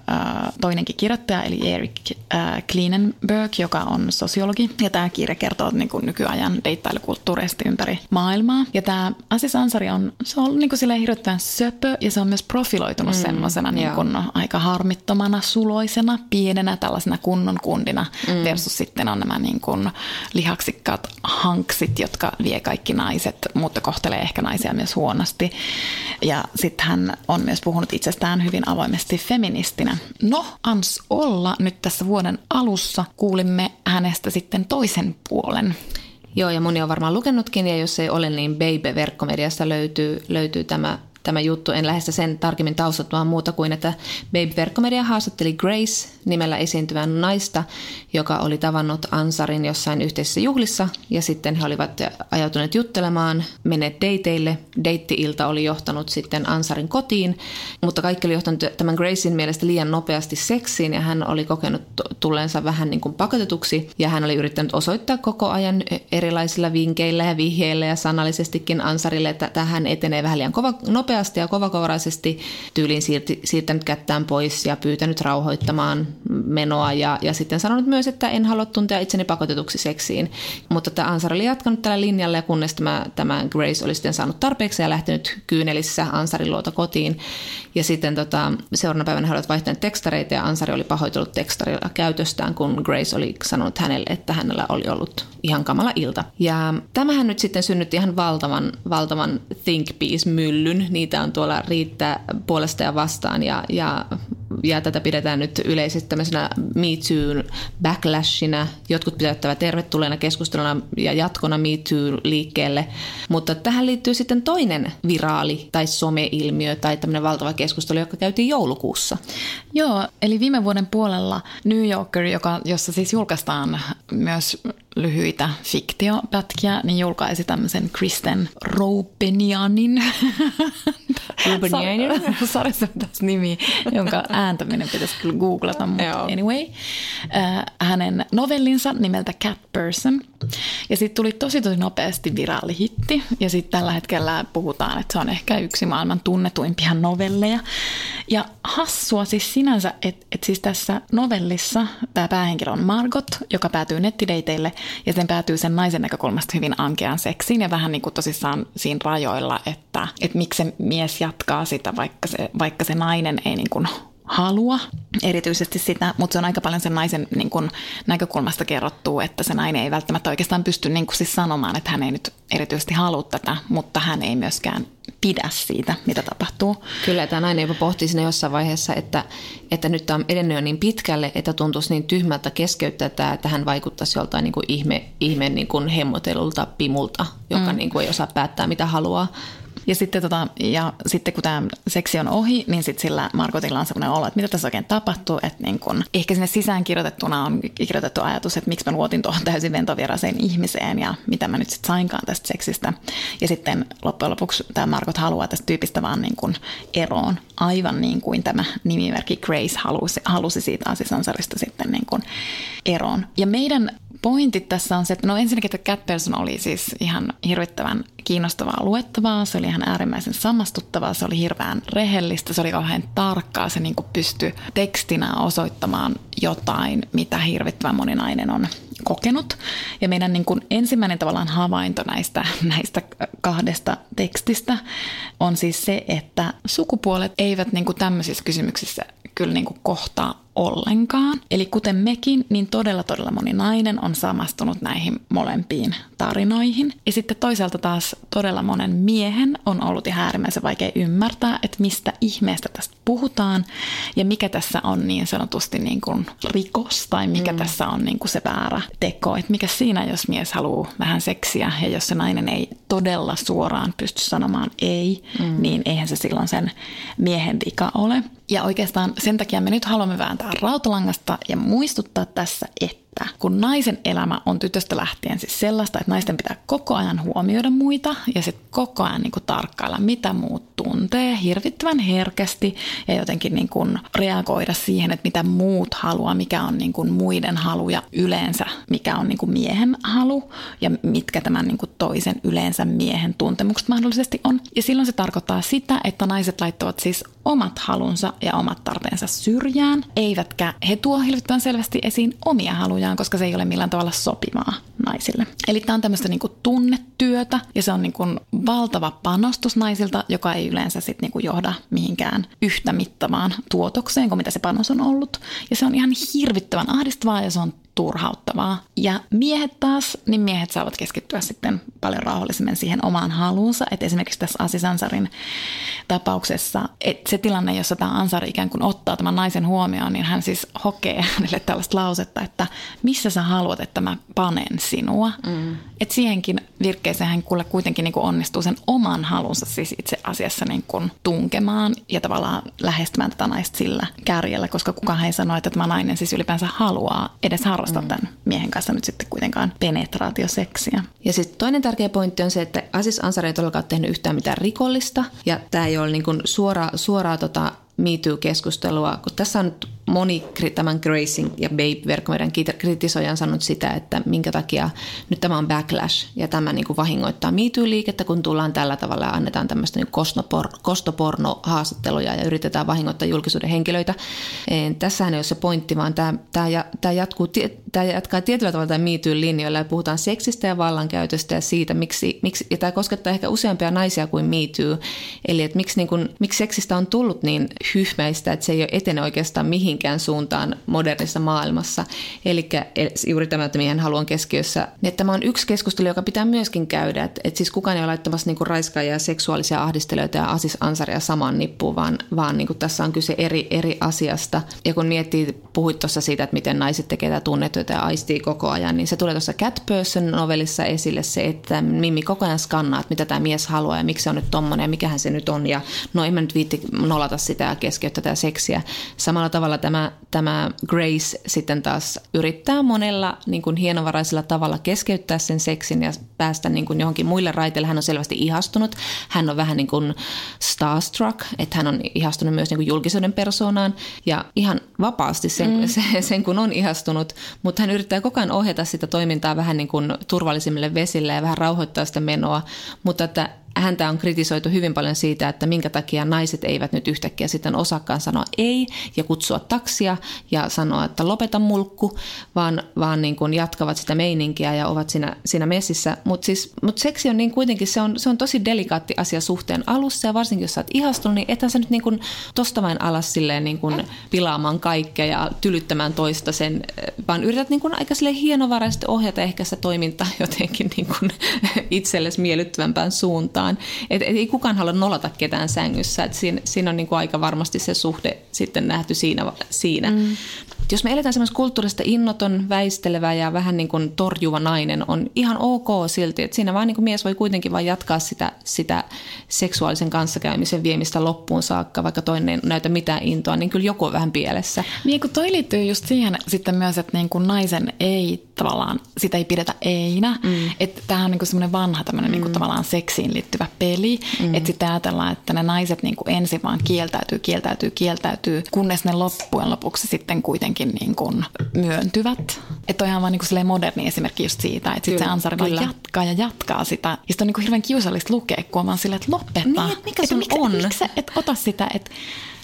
S3: toinenkin kirjoittaja, eli Eric äh, Klinenberg, joka on sosiologi. Ja tämä kirja kertoo niin kuin nykyajan deittailukulttuureista ympäri maailmaa. Ja tämä Asis Ansari on, se on niin kuin hirveän söpö ja se on myös profiloitunut mm, semmoisena niin kuin aika harmittomana, suloisena, pienenä tällaisena kunnon kundina mm. versus sitten on nämä niin kuin lihaksikkaat hanksit, jotka vie kaikki naiset, mutta kohtelee ehkä naisia myös huonosti. Ja sitten hän on myös puhunut itsestään hyvin avoimesti feministinä. No, ans olla nyt tässä vuoden alussa kuulimme hänestä sitten toisen puolen.
S2: Joo, ja moni on varmaan lukenutkin, ja jos ei ole, niin Baby-verkkomediasta löytyy, löytyy tämä tämä juttu. En lähde sen tarkemmin taustattamaan muuta kuin, että Baby Verkkomedia haastatteli Grace nimellä esiintyvän naista, joka oli tavannut Ansarin jossain yhteisessä juhlissa. Ja sitten he olivat ajautuneet juttelemaan, menneet dateille. Deitti-ilta oli johtanut sitten Ansarin kotiin, mutta kaikki oli johtanut tämän Gracein mielestä liian nopeasti seksiin. Ja hän oli kokenut tulleensa vähän niin kuin pakotetuksi. Ja hän oli yrittänyt osoittaa koko ajan erilaisilla vinkeillä ja vihjeillä ja sanallisestikin Ansarille, että tähän etenee vähän liian kova, nopeasti ja kovakouraisesti tyyliin siirti, siirtänyt kättään pois ja pyytänyt rauhoittamaan menoa ja, ja sitten sanonut myös, että en halua tuntea itseni pakotetuksi seksiin. Mutta tämä Ansar oli jatkanut tällä linjalla ja kunnes tämä, tämä Grace oli sitten saanut tarpeeksi ja lähtenyt kyynelissä Ansarin luota kotiin. Ja sitten tota, seuraavana päivänä he olivat vaihtaneet tekstareita ja Ansari oli pahoitellut tekstarilla käytöstään, kun Grace oli sanonut hänelle, että hänellä oli ollut ihan kamala ilta. Ja tämähän nyt sitten synnytti ihan valtavan, valtavan think piece-myllyn. Niitä on tuolla riittää puolesta ja vastaan ja, ja ja tätä pidetään nyt yleisesti tämmöisenä Me Too backlashina. Jotkut pitävät tervetulleena keskusteluna ja jatkona Me Too-liikkeelle. Mutta tähän liittyy sitten toinen viraali tai someilmiö tai tämmöinen valtava keskustelu, joka käytiin joulukuussa.
S3: Joo, eli viime vuoden puolella New Yorker, joka, jossa siis julkaistaan myös lyhyitä fiktiopätkiä, niin julkaisi tämmöisen Kristen Roupenianin.
S2: Roupenianin?
S3: Sarjassa tässä nimi, jonka ääntäminen pitäisi kyllä googlata, mutta anyway. Äh, hänen novellinsa nimeltä Cat Person. Ja sitten tuli tosi tosi nopeasti viraalihitti. Ja sitten tällä hetkellä puhutaan, että se on ehkä yksi maailman tunnetuimpia novelleja. Ja hassua siis sinänsä, että et siis tässä novellissa tämä päähenkilö on Margot, joka päätyy nettideiteille ja sen päätyy sen naisen näkökulmasta hyvin ankeaan seksiin ja vähän niin kuin tosissaan siinä rajoilla, että, että miksi se mies jatkaa sitä, vaikka se, vaikka se nainen ei niin kuin halua erityisesti sitä, mutta se on aika paljon sen naisen niin kuin, näkökulmasta kerrottu, että se nainen ei välttämättä oikeastaan pysty niin kuin, siis sanomaan, että hän ei nyt erityisesti halua tätä, mutta hän ei myöskään pidä siitä, mitä tapahtuu.
S2: Kyllä, tämä nainen jopa pohtii sinne jossain vaiheessa, että, että nyt tämä on edennyt jo niin pitkälle, että tuntuisi niin tyhmältä keskeyttää tämä, että hän vaikuttaisi joltain niin kuin ihme, ihme niin kuin hemmotelulta pimulta, joka mm. niin kuin ei osaa päättää, mitä haluaa.
S3: Ja sitten, tota, ja sitten kun tämä seksi on ohi, niin sitten sillä Markotilla on sellainen olo, että mitä tässä oikein tapahtuu. Että niin kun, ehkä sinne sisään kirjoitettuna on kirjoitettu ajatus, että miksi mä luotin tuohon täysin ventovieraiseen ihmiseen ja mitä mä nyt sitten sainkaan tästä seksistä. Ja sitten loppujen lopuksi tämä Markot haluaa tästä tyypistä vaan niin kun eroon, aivan niin kuin tämä nimimerkki Grace halusi, halusi siitä asisansarista sitten niin kun eroon. Ja meidän pointit tässä on se, että no ensinnäkin, että Cat Person oli siis ihan hirvittävän kiinnostavaa luettavaa, se oli ihan äärimmäisen samastuttavaa, se oli hirveän rehellistä, se oli kauhean tarkkaa, se niin pystyi tekstinä osoittamaan jotain, mitä hirvittävän moninainen on kokenut. Ja meidän niin kuin ensimmäinen tavallaan havainto näistä, näistä kahdesta tekstistä on siis se, että sukupuolet eivät niin kuin tämmöisissä kysymyksissä kyllä niin kuin kohtaa ollenkaan. Eli kuten mekin, niin todella todella moni nainen on samastunut näihin molempiin tarinoihin. Ja sitten toisaalta taas todella monen miehen on ollut ihan äärimmäisen vaikea ymmärtää, että mistä ihmeestä tästä puhutaan ja mikä tässä on niin sanotusti niin kuin rikos tai mikä mm. tässä on niin kuin se väärä teko. Että mikä siinä, jos mies haluaa vähän seksiä ja jos se nainen ei todella suoraan pysty sanomaan ei, mm. niin eihän se silloin sen miehen vika ole. Ja oikeastaan sen takia me nyt haluamme vääntää rautalangasta ja muistuttaa tässä, että että kun naisen elämä on tytöstä lähtien siis sellaista, että naisten pitää koko ajan huomioida muita ja sitten koko ajan niin kuin tarkkailla, mitä muut tuntee hirvittävän herkästi ja jotenkin niin kuin reagoida siihen, että mitä muut haluaa, mikä on niin kuin muiden halu ja yleensä mikä on niin kuin miehen halu ja mitkä tämän niin kuin toisen yleensä miehen tuntemukset mahdollisesti on. Ja silloin se tarkoittaa sitä, että naiset laittavat siis omat halunsa ja omat tarpeensa syrjään, eivätkä he tuo hirvittävän selvästi esiin omia halujaan, koska se ei ole millään tavalla sopivaa naisille. Eli tämä on tämmöistä niinku tunnetyötä ja se on niinku valtava panostus naisilta, joka ei yleensä sit niinku johda mihinkään yhtä mittavaan tuotokseen kuin mitä se panos on ollut. Ja se on ihan hirvittävän ahdistavaa ja se on turhauttavaa. Ja miehet taas, niin miehet saavat keskittyä sitten paljon rauhallisemmin siihen omaan haluunsa. Että esimerkiksi tässä Asis Ansarin tapauksessa, että se tilanne, jossa tämä Ansari ikään kuin ottaa tämän naisen huomioon, niin hän siis hokee hänelle tällaista lausetta, että missä sä haluat, että mä panen sinua. Mm. Että siihenkin virkkeeseen hän kuule kuitenkin niin kuin onnistuu sen oman halunsa siis itse asiassa niin kuin tunkemaan ja tavallaan lähestymään tätä naista sillä kärjellä, koska kukaan ei sano, että tämä nainen siis ylipäänsä haluaa edes harrastaa mm. tämän miehen kanssa nyt sitten kuitenkaan penetraatioseksiä.
S2: Ja sitten toinen tärkeä pointti on se, että Asis Ansari ei todellakaan tehnyt yhtään mitään rikollista ja tämä ei ole niin kuin suora, suoraa tota MeToo-keskustelua, kun tässä on nyt moni tämän Gracing ja Babe-verkkomeidän kritisoijan sanonut sitä, että minkä takia nyt tämä on backlash ja tämä niin kuin vahingoittaa MeToo-liikettä, kun tullaan tällä tavalla ja annetaan tämmöistä niin kostopor- kostoporno-haastatteluja ja yritetään vahingoittaa julkisuuden henkilöitä. Tässähän ei ole se pointti, vaan tämä, tämä, tämä, jatkuu, tämä jatkaa tietyllä tavalla tämän MeToo-linjoilla ja puhutaan seksistä ja vallankäytöstä ja siitä, miksi, miksi ja tämä koskettaa ehkä useampia naisia kuin MeToo, eli että miksi, niin kuin, miksi seksistä on tullut niin hyhmäistä, että se ei ole etene oikeastaan mihinkään suuntaan modernissa maailmassa. Eli juuri tämä, että miehen haluan keskiössä. Että tämä on yksi keskustelu, joka pitää myöskin käydä. Että, että siis kukaan ei ole laittamassa niin raiskaajia, seksuaalisia ahdistelijoita ja asis ansaria saman nippuun, vaan, vaan niin tässä on kyse eri, eri asiasta. Ja kun miettii, puhuit tuossa siitä, että miten naiset tekee tätä tunnetyötä ja aistii koko ajan, niin se tulee tuossa Cat Person novellissa esille se, että Mimmi koko ajan skannaa, että mitä tämä mies haluaa ja miksi se on nyt tommonen ja mikähän se nyt on. Ja no en mä nyt viitti nolata sitä keskeyttää tätä seksiä. Samalla tavalla tämä, tämä Grace sitten taas yrittää monella niin kuin hienovaraisella tavalla keskeyttää sen seksin ja päästä niin kuin johonkin muille raiteille. Hän on selvästi ihastunut. Hän on vähän niin kuin starstruck, että hän on ihastunut myös niin kuin julkisuuden persoonaan ja ihan vapaasti sen, mm. sen, sen kun on ihastunut, mutta hän yrittää koko ajan ohjata sitä toimintaa vähän niin kuin turvallisimmille vesille ja vähän rauhoittaa sitä menoa, mutta että häntä on kritisoitu hyvin paljon siitä, että minkä takia naiset eivät nyt yhtäkkiä sitten osakkaan sanoa ei ja kutsua taksia ja sanoa, että lopeta mulkku, vaan, vaan niin kuin jatkavat sitä meininkiä ja ovat siinä, siinä messissä. Mutta siis, mut seksi on niin kuitenkin, se on, se on tosi delikaatti asia suhteen alussa ja varsinkin jos sä oot ihastunut, niin ethän sä nyt niin kuin tosta vain alas silleen niin kuin pilaamaan kaikkea ja tylyttämään toista sen, vaan yrität niin kuin aika silleen hienovaraisesti ohjata ehkä sitä toimintaa jotenkin niin kuin itsellesi miellyttävämpään suuntaan suuntaan. Et, et ei kukaan halua nolata ketään sängyssä. Et siinä, siinä on niin kuin aika varmasti se suhde sitten nähty siinä. siinä. Mm. Jos me eletään semmoista kulttuurista innoton, väistelevä ja vähän niin kuin torjuva nainen, on ihan ok silti, että siinä vaan niin kuin mies voi kuitenkin vain jatkaa sitä, sitä seksuaalisen kanssakäymisen viemistä loppuun saakka, vaikka toinen ei näytä mitään intoa, niin kyllä joku on vähän pielessä.
S3: Niin kun toi liittyy just siihen sitten myös, että niin kuin naisen ei tavallaan, sitä ei pidetä einä, mm. että tämä on niin semmoinen vanha tämmöinen mm. niin kuin tavallaan seksiin liittyvä peli, mm. että sitten ajatellaan, että ne naiset niin kuin ensin vaan kieltäytyy, kieltäytyy, kieltäytyy, kunnes ne loppujen lopuksi sitten kuitenkin jotenkin niin kuin myöntyvät. Että on ihan vaan niin kuin moderni esimerkki just siitä, että sitten se Ansari vaan jatkaa ja jatkaa sitä. Ja sitten on niin kuin hirveän kiusallista lukea, kun on vaan silleen, että lopeta.
S2: Niin, että mikä se on?
S3: Miksi et ota sitä, että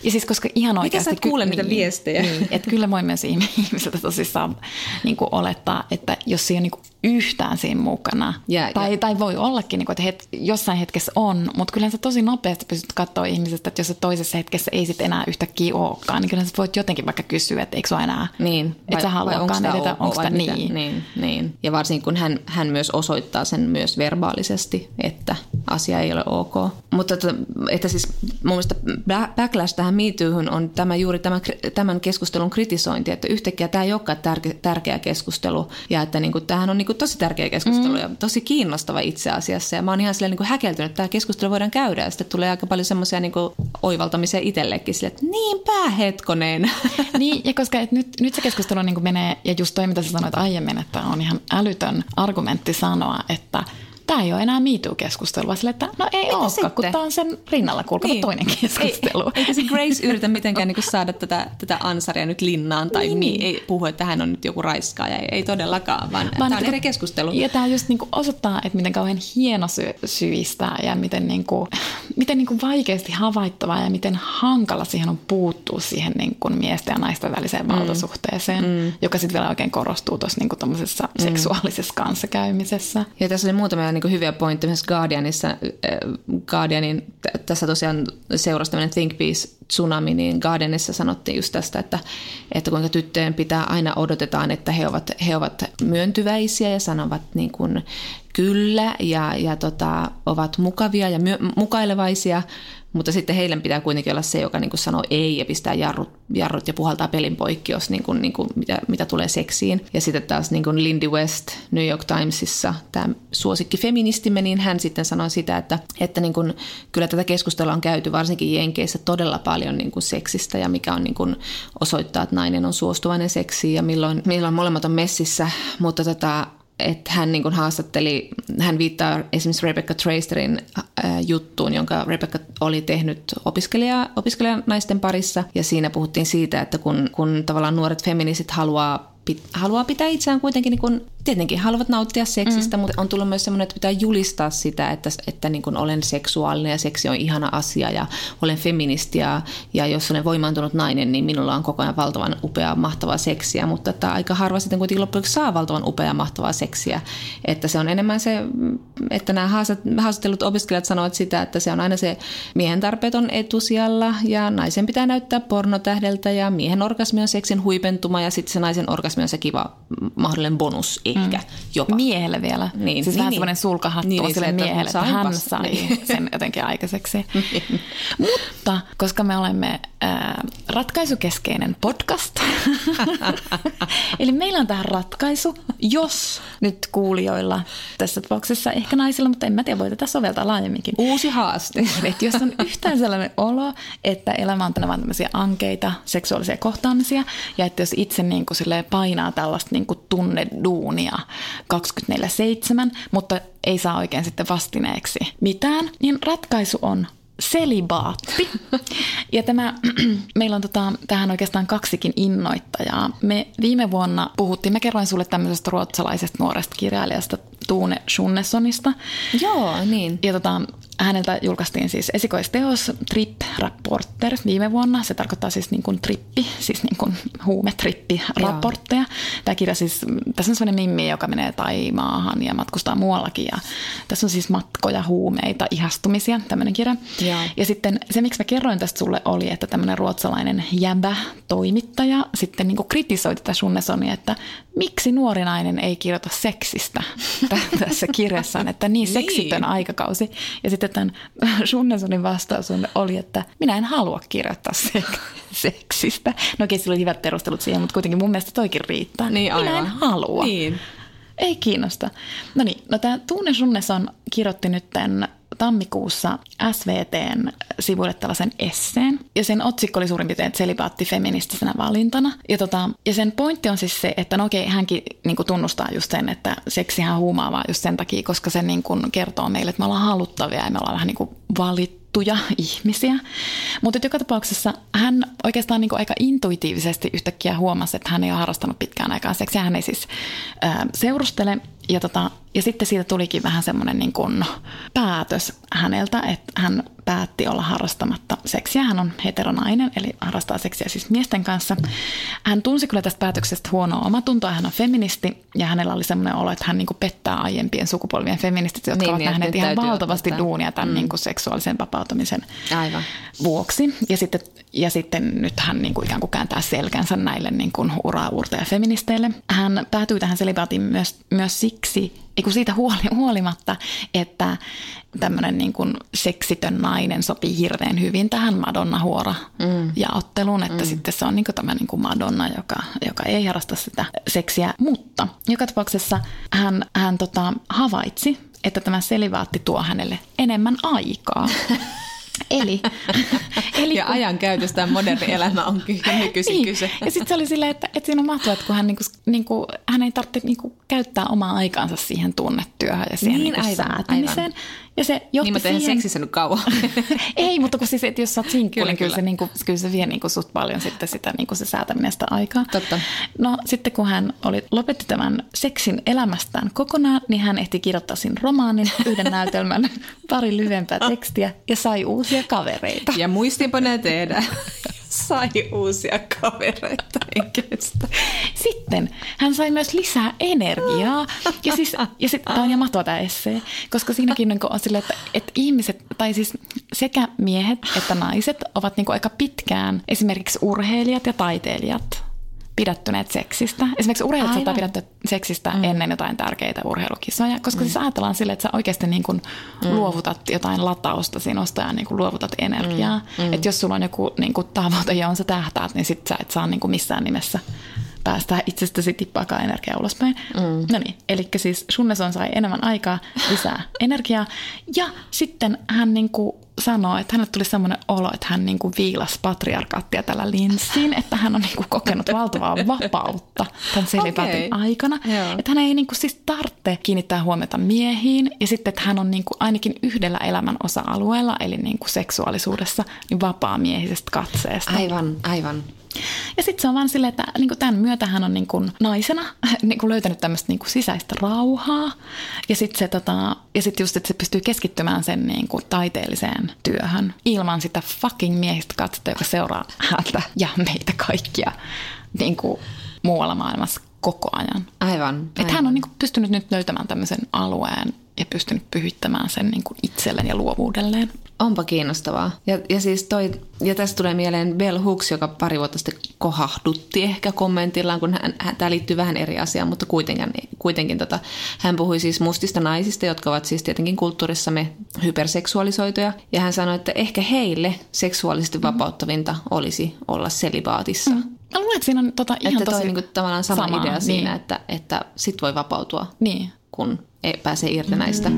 S3: ja siis koska ihan oikeasti...
S2: Mikä sä kuule niitä niin, viestejä?
S3: Niin, että kyllä voi myös ihmiseltä tosissaan niin kuin olettaa, että jos se ei ole niin kuin yhtään siinä mukana, ja, tai, ja. tai voi ollakin, niin kuin, että het, jossain hetkessä on, mutta kyllä sä tosi nopeasti pystyt katsoa ihmisestä, että jos se toisessa hetkessä ei sitten enää yhtäkkiä olekaan, niin kyllä sä voit jotenkin vaikka kysyä, että eikö ole enää,
S2: niin.
S3: että sä haluakaan edetä, onko sitä niin.
S2: niin. niin. Ja varsinkin kun hän, hän myös osoittaa sen myös verbaalisesti, että, asia ei ole ok. Mutta että, että siis mun mielestä backlash tähän MeToohun on tämä juuri tämän, tämän keskustelun kritisointi, että yhtäkkiä tämä ei olekaan tärkeä, tärkeä keskustelu ja että niin kuin, tämähän on niin kuin tosi tärkeä keskustelu mm. ja tosi kiinnostava itse asiassa ja mä oon ihan silleen niin kuin häkeltynyt, että tämä keskustelu voidaan käydä ja sitten tulee aika paljon semmoisia niin oivaltamisia itsellekin sille, että niinpä hetkoneen.
S3: Niin, ja koska et nyt, nyt se keskustelu niin kuin menee, ja just toi mitä sä sanoit aiemmin, että on ihan älytön argumentti sanoa, että – tämä ei ole enää MeToo-keskustelua, sille, että no ei olekaan, sitten? kun tämä on sen rinnalla kulkeva niin. toinen keskustelu.
S2: Ei, eikä se Grace yritä mitenkään niin saada tätä, tätä ansaria nyt linnaan tai niin. Niin, ei puhu, että hän on nyt joku raiskaaja. Ei, ei todellakaan, vaan, vaan tämä on eri keskustelu.
S3: Ja tämä just niin kuin osoittaa, että miten kauhean hieno sy- syistä ja miten, niin kuin, miten niin kuin vaikeasti havaittavaa ja miten hankala siihen on puuttua siihen niin kuin miesten ja naisten väliseen mm. valtasuhteeseen, mm. joka sitten vielä oikein korostuu tuossa niin kuin mm. seksuaalisessa kanssakäymisessä.
S2: Ja tässä oli muutamia niin hyviä pointteja myös Guardianissa. Guardianin, tässä tosiaan seurasi tämmöinen Think Peace tsunami, niin Guardianissa sanottiin just tästä, että, että kuinka tyttöjen pitää aina odotetaan, että he ovat, he ovat myöntyväisiä ja sanovat niin kuin kyllä ja, ja tota, ovat mukavia ja myö, mukailevaisia, mutta sitten heille pitää kuitenkin olla se, joka niin kuin sanoo ei ja pistää jarrut, jarrut ja puhaltaa pelin poikki, jos niin kuin, niin kuin, mitä, mitä tulee seksiin. Ja sitten taas niin kuin Lindy West New York Timesissa, tämä suosikki feministimme, niin hän sitten sanoi sitä, että, että niin kuin, kyllä tätä keskustelua on käyty varsinkin Jenkeissä todella paljon niin kuin seksistä ja mikä on niin kuin, osoittaa, että nainen on suostuvainen seksiin ja milloin, milloin molemmat on messissä, mutta tota, että hän niin haastatteli, hän viittaa esimerkiksi Rebecca Tracerin äh, juttuun, jonka Rebecca oli tehnyt opiskelija, opiskelijanaisten parissa. Ja siinä puhuttiin siitä, että kun, kun tavallaan nuoret feministit haluaa, pit, haluaa pitää itseään kuitenkin niin tietenkin haluavat nauttia seksistä, mm. mutta on tullut myös semmoinen, että pitää julistaa sitä, että, että niin kuin olen seksuaalinen ja seksi on ihana asia ja olen feministi ja, ja jos olen voimaantunut nainen, niin minulla on koko ajan valtavan upea, mahtavaa seksiä, mutta että aika harva sitten kuitenkin loppujen saa valtavan upea, mahtavaa seksiä. Että se on enemmän se, että nämä haastattelut opiskelijat sanovat sitä, että se on aina se miehen tarpeet on etusijalla ja naisen pitää näyttää pornotähdeltä ja miehen orgasmi on seksin huipentuma ja sitten se naisen orgasmi on se kiva mahdollinen bonus ehkä mm. jopa.
S3: Miehelle vielä. Niin, siis niin, vähän niin. semmoinen sulkahattu niin, niin, sille miehelle, että hän sai niin. sen jotenkin aikaiseksi. Niin. Mutta koska me olemme äh, ratkaisukeskeinen podcast, eli meillä on tähän ratkaisu, jos nyt kuulijoilla, tässä tapauksessa ehkä naisilla, mutta en mä tiedä, voi tätä soveltaa laajemminkin.
S2: Uusi haaste.
S3: että jos on yhtään sellainen olo, että elämä on tänne vaan tämmöisiä ankeita seksuaalisia kohtaamisia, ja että jos itse niin kuin painaa tällaista niin kuin tunneduunia 24-7, mutta ei saa oikein sitten vastineeksi mitään, niin ratkaisu on selibaatti. Ja tämä, meillä on tota, tähän oikeastaan kaksikin innoittajaa. Me viime vuonna puhuttiin, mä kerroin sulle tämmöisestä ruotsalaisesta nuoresta kirjailijasta Tuune Schunnessonista.
S2: Joo, niin.
S3: Ja tota, häneltä julkaistiin siis esikoisteos Trip Rapporter viime vuonna. Se tarkoittaa siis niin kuin trippi, siis niin kuin huumetrippi raportteja. Tämä kirja siis, tässä on sellainen mimmi, joka menee Taimaahan ja matkustaa muuallakin. Ja tässä on siis matkoja, huumeita, ihastumisia, tämmöinen kirja. Joo. Ja sitten se, miksi mä kerroin tästä sulle, oli, että tämmöinen ruotsalainen jäbä toimittaja sitten niin kuin kritisoi tätä Sunnesonia, että miksi nuori nainen ei kirjoita seksistä tässä kirjassaan, että niin seksitön niin. aikakausi. Ja sitten tämän Sunnesonin vastaus oli, että minä en halua kirjoittaa sek- seksistä. No okei, sillä oli hyvät perustelut siihen, mutta kuitenkin mun mielestä toikin riittää. Niin, aivan. Minä en halua. Niin. Ei kiinnosta. No niin, no tämä Tuune Sunneson kirjoitti nyt tämän tammikuussa SVTn sivuille tällaisen esseen. Ja sen otsikko oli suurin piirtein selibaatti feministisenä valintana. Ja, tota, ja sen pointti on siis se, että no okei, hänkin niin tunnustaa just sen, että seksihän huumaavaa just sen takia, koska se niin kertoo meille, että me ollaan haluttavia ja me ollaan vähän niin kuin valit, tuttuja ihmisiä. Mutta joka tapauksessa hän oikeastaan niin aika intuitiivisesti yhtäkkiä huomasi, että hän ei ole harrastanut pitkään aikaa seksiä. Hän ei siis ää, seurustele ja, tota, ja sitten siitä tulikin vähän semmoinen niin päätös häneltä, että hän päätti olla harrastamatta seksiä. Hän on heteronainen, eli harrastaa seksiä siis miesten kanssa. Hän tunsi kyllä tästä päätöksestä huonoa omatuntoa. Hän on feministi ja hänellä oli semmoinen olo, että hän niin kuin pettää aiempien sukupolvien feministit, jotka niin, ovat niin, nähneet ihan valtavasti ottaa. duunia tämän mm. niin kuin seksuaalisen vapautumisen Aivan. vuoksi. Ja sitten, ja sitten nyt hän niin kuin ikään kuin kääntää selkänsä näille niin kuin ura feministeille. Hän päätyi tähän selibaatiin myös, myös siksi, siitä huoli, huolimatta, että tämmöinen niin kuin seksitön nainen sopii hirveän hyvin tähän Madonna-huora mm. jaotteluun, että mm. sitten se on niin kuin tämä niin kuin Madonna, joka, joka ei harrasta sitä seksiä. Mutta joka tapauksessa hän, hän tota, havaitsi, että tämä selivaatti tuo hänelle enemmän aikaa. Eli,
S2: eli ja kun... ajan käytöstä moderni elämä on nykyisin niin. kyse.
S3: Ja sitten se oli silleen, että, että siinä on mahtavaa, että kun hän, niinku, niinku, hän ei tarvitse niinku, käyttää omaa aikaansa siihen tunnetyöhön ja siihen niin, niinku, aivan, säätämiseen. Aivan.
S2: Ja se niin, mutta siihen... seksissä nyt kauan.
S3: ei, mutta kun siis, että jos sä oot sinkku, niin kyllä, se, niin kuin, kyllä se vie niin kuin sut paljon sitten sitä, niin kuin se säätäminen sitä aikaa.
S2: Totta.
S3: No sitten kun hän oli, lopetti tämän seksin elämästään kokonaan, niin hän ehti kirjoittaa siinä romaanin, yhden näytelmän, pari lyhyempää tekstiä ja sai uusia kavereita.
S2: Ja muistinpanoja tehdä sai uusia kavereita kestä.
S3: Sitten hän sai myös lisää energiaa. Ja, siis, ja sit, tämä on mahtava tämä essee, koska siinäkin niin on silleen, että, että ihmiset, tai siis sekä miehet että naiset ovat niin aika pitkään esimerkiksi urheilijat ja taiteilijat pidättyneet seksistä. Esimerkiksi urheilijat saattaa pidättyä seksistä mm. ennen jotain tärkeitä urheilukisoja, koska siis mm. siis ajatellaan sille, että sä oikeasti niin kuin mm. luovutat jotain latausta sinusta ja niin kuin luovutat energiaa. Mm. Mm. Että jos sulla on joku niin kuin tavoite, johon sä tähtäät, niin sit sä et saa niin kuin missään nimessä päästä itsestäsi tippaakaan energiaa ulospäin. Mm. No niin, eli siis Shunneson sai enemmän aikaa, lisää energiaa. Ja sitten hän niin kuin sanoo, että hänelle tuli semmoinen olo, että hän niin kuin viilasi patriarkaattia tällä linssiin, että hän on niin kuin kokenut valtavaa vapautta tämän selipäätin okay. aikana. Joo. Että hän ei niin kuin siis tarvitse kiinnittää huomiota miehiin ja sitten, että hän on niin kuin ainakin yhdellä elämän osa-alueella, eli niin kuin seksuaalisuudessa, niin vapaa miehisestä katseesta.
S2: Aivan, aivan.
S3: Ja sitten se on vaan silleen, että niin kuin tämän myötä hän on niin kuin naisena niin kuin löytänyt tämmöistä niin kuin sisäistä rauhaa. Ja sitten se tota, ja sit just, että se pystyy keskittymään sen niin kuin taiteelliseen työhön ilman sitä fucking miehistä katsetta, joka seuraa häntä ja meitä kaikkia niin kuin muualla maailmassa koko ajan.
S2: Aivan. aivan.
S3: Että hän on niin kuin pystynyt nyt löytämään tämmöisen alueen ja pystynyt pyhittämään sen niin kuin itselleen ja luovuudelleen.
S2: Onpa kiinnostavaa. Ja, ja siis toi, ja tästä tulee mieleen Bell Hooks, joka pari vuotta sitten kohahdutti ehkä kommentillaan, kun hän, hän, tämä liittyy vähän eri asiaan, mutta kuitenkin, kuitenkin tota, hän puhui siis mustista naisista, jotka ovat siis tietenkin kulttuurissamme hyperseksuaalisoituja. Ja hän sanoi, että ehkä heille seksuaalisesti mm-hmm. vapauttavinta olisi olla selibaatissa. Mm.
S3: Mä luulen, että siinä on tota, ihan
S2: että
S3: tosi...
S2: Niin kuin, tavallaan sama, sama idea niin. siinä, että, että sit voi vapautua,
S3: niin.
S2: kun ei pääse irti näistä.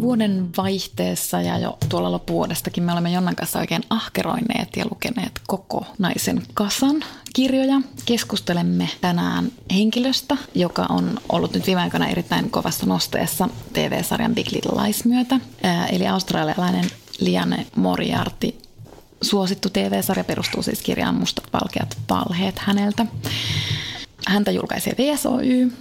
S3: Vuoden vaihteessa ja jo tuolla loppuvuodestakin me olemme Jonnan kanssa oikein ahkeroineet ja lukeneet koko naisen kasan kirjoja. Keskustelemme tänään henkilöstä, joka on ollut nyt viime aikoina erittäin kovassa nosteessa TV-sarjan Big Little Lies myötä. Eli australialainen Liane Moriarty Suosittu TV-sarja perustuu siis kirjaan Mustat valkeat valheet häneltä. Häntä julkaisee VSOY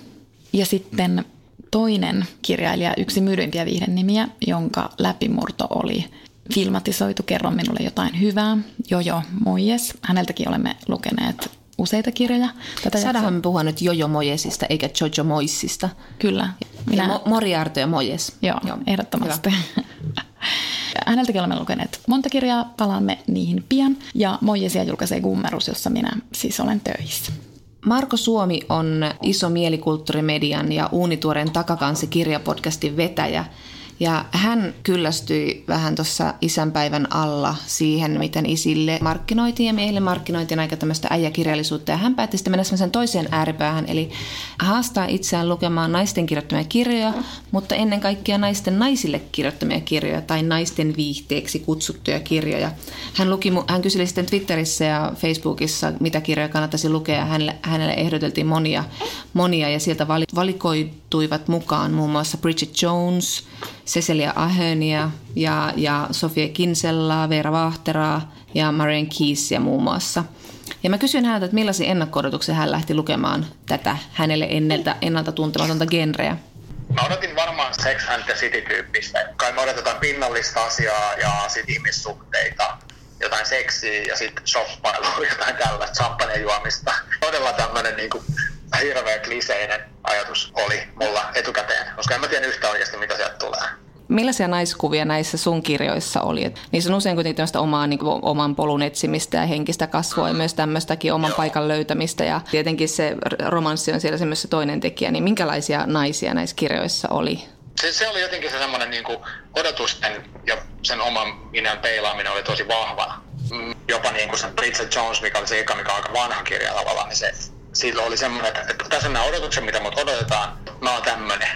S3: ja sitten toinen kirjailija, yksi myydympiä nimiä, jonka läpimurto oli filmatisoitu Kerro minulle jotain hyvää, Jojo Mojes. Häneltäkin olemme lukeneet useita kirjoja.
S2: Tätä Saadaanhan me puhua nyt Jojo Mojesista eikä Jojo Moissista.
S3: Kyllä.
S2: Minä... Ja Mo- Moriarty ja Mojes.
S3: Joo, Joo. ehdottomasti. Häneltäkin olemme lukeneet monta kirjaa, palaamme niihin pian. Ja Mojesia julkaisee Gummerus, jossa minä siis olen töissä.
S2: Marko Suomi on iso mielikulttuurimedian ja uunituoren takakansi kirjapodcastin vetäjä – ja hän kyllästyi vähän tuossa isänpäivän alla siihen, miten isille markkinoitiin ja miehille markkinoitiin aika tämmöistä äijäkirjallisuutta. Ja hän päätti sitten mennä sen toiseen ääripäähän, eli haastaa itseään lukemaan naisten kirjoittamia kirjoja, mutta ennen kaikkea naisten naisille kirjoittamia kirjoja tai naisten viihteeksi kutsuttuja kirjoja. Hän, luki, hän kyseli sitten Twitterissä ja Facebookissa, mitä kirjoja kannattaisi lukea. Hänelle, hänelle ehdoteltiin monia, monia ja sieltä valikoituivat mukaan muun muassa Bridget Jones, Cecilia Ahöniä ja, ja Sofia Kinsellaa, Veera Vahteraa ja Marian Keysia muun muassa. Ja mä kysyin häneltä, että millaisia ennakko hän lähti lukemaan tätä hänelle enneltä, ennalta tuntematonta genreä.
S4: Mä odotin varmaan Sex and the City-tyyppistä. Kai me odotetaan pinnallista asiaa ja sit ihmissuhteita, jotain seksiä ja sitten shoppailua, jotain tällaista, champagne juomista. Todella tämmönen niinku hirveä kliseinen ajatus oli mulla etukäteen, koska en mä tiedä yhtä oikeasti, mitä sieltä tulee.
S2: Millaisia naiskuvia näissä sun kirjoissa oli? Et niissä on usein kuitenkin tämmöistä omaa, niin kuin, oman polun etsimistä ja henkistä kasvua ja myös tämmöistäkin oman paikan löytämistä. Ja tietenkin se romanssi on siellä se myös se toinen tekijä. Niin minkälaisia naisia näissä kirjoissa oli?
S4: Se, se oli jotenkin se semmoinen niin kuin odotusten ja sen oman minän peilaaminen oli tosi vahva. Mm, jopa niin kuin se Bridget Jones, mikä oli se eka, mikä on aika vanha kirja tavallaan, niin se, silloin oli semmoinen, että, että tässä on nämä odotukset, mitä mut odotetaan, mä oon tämmöinen.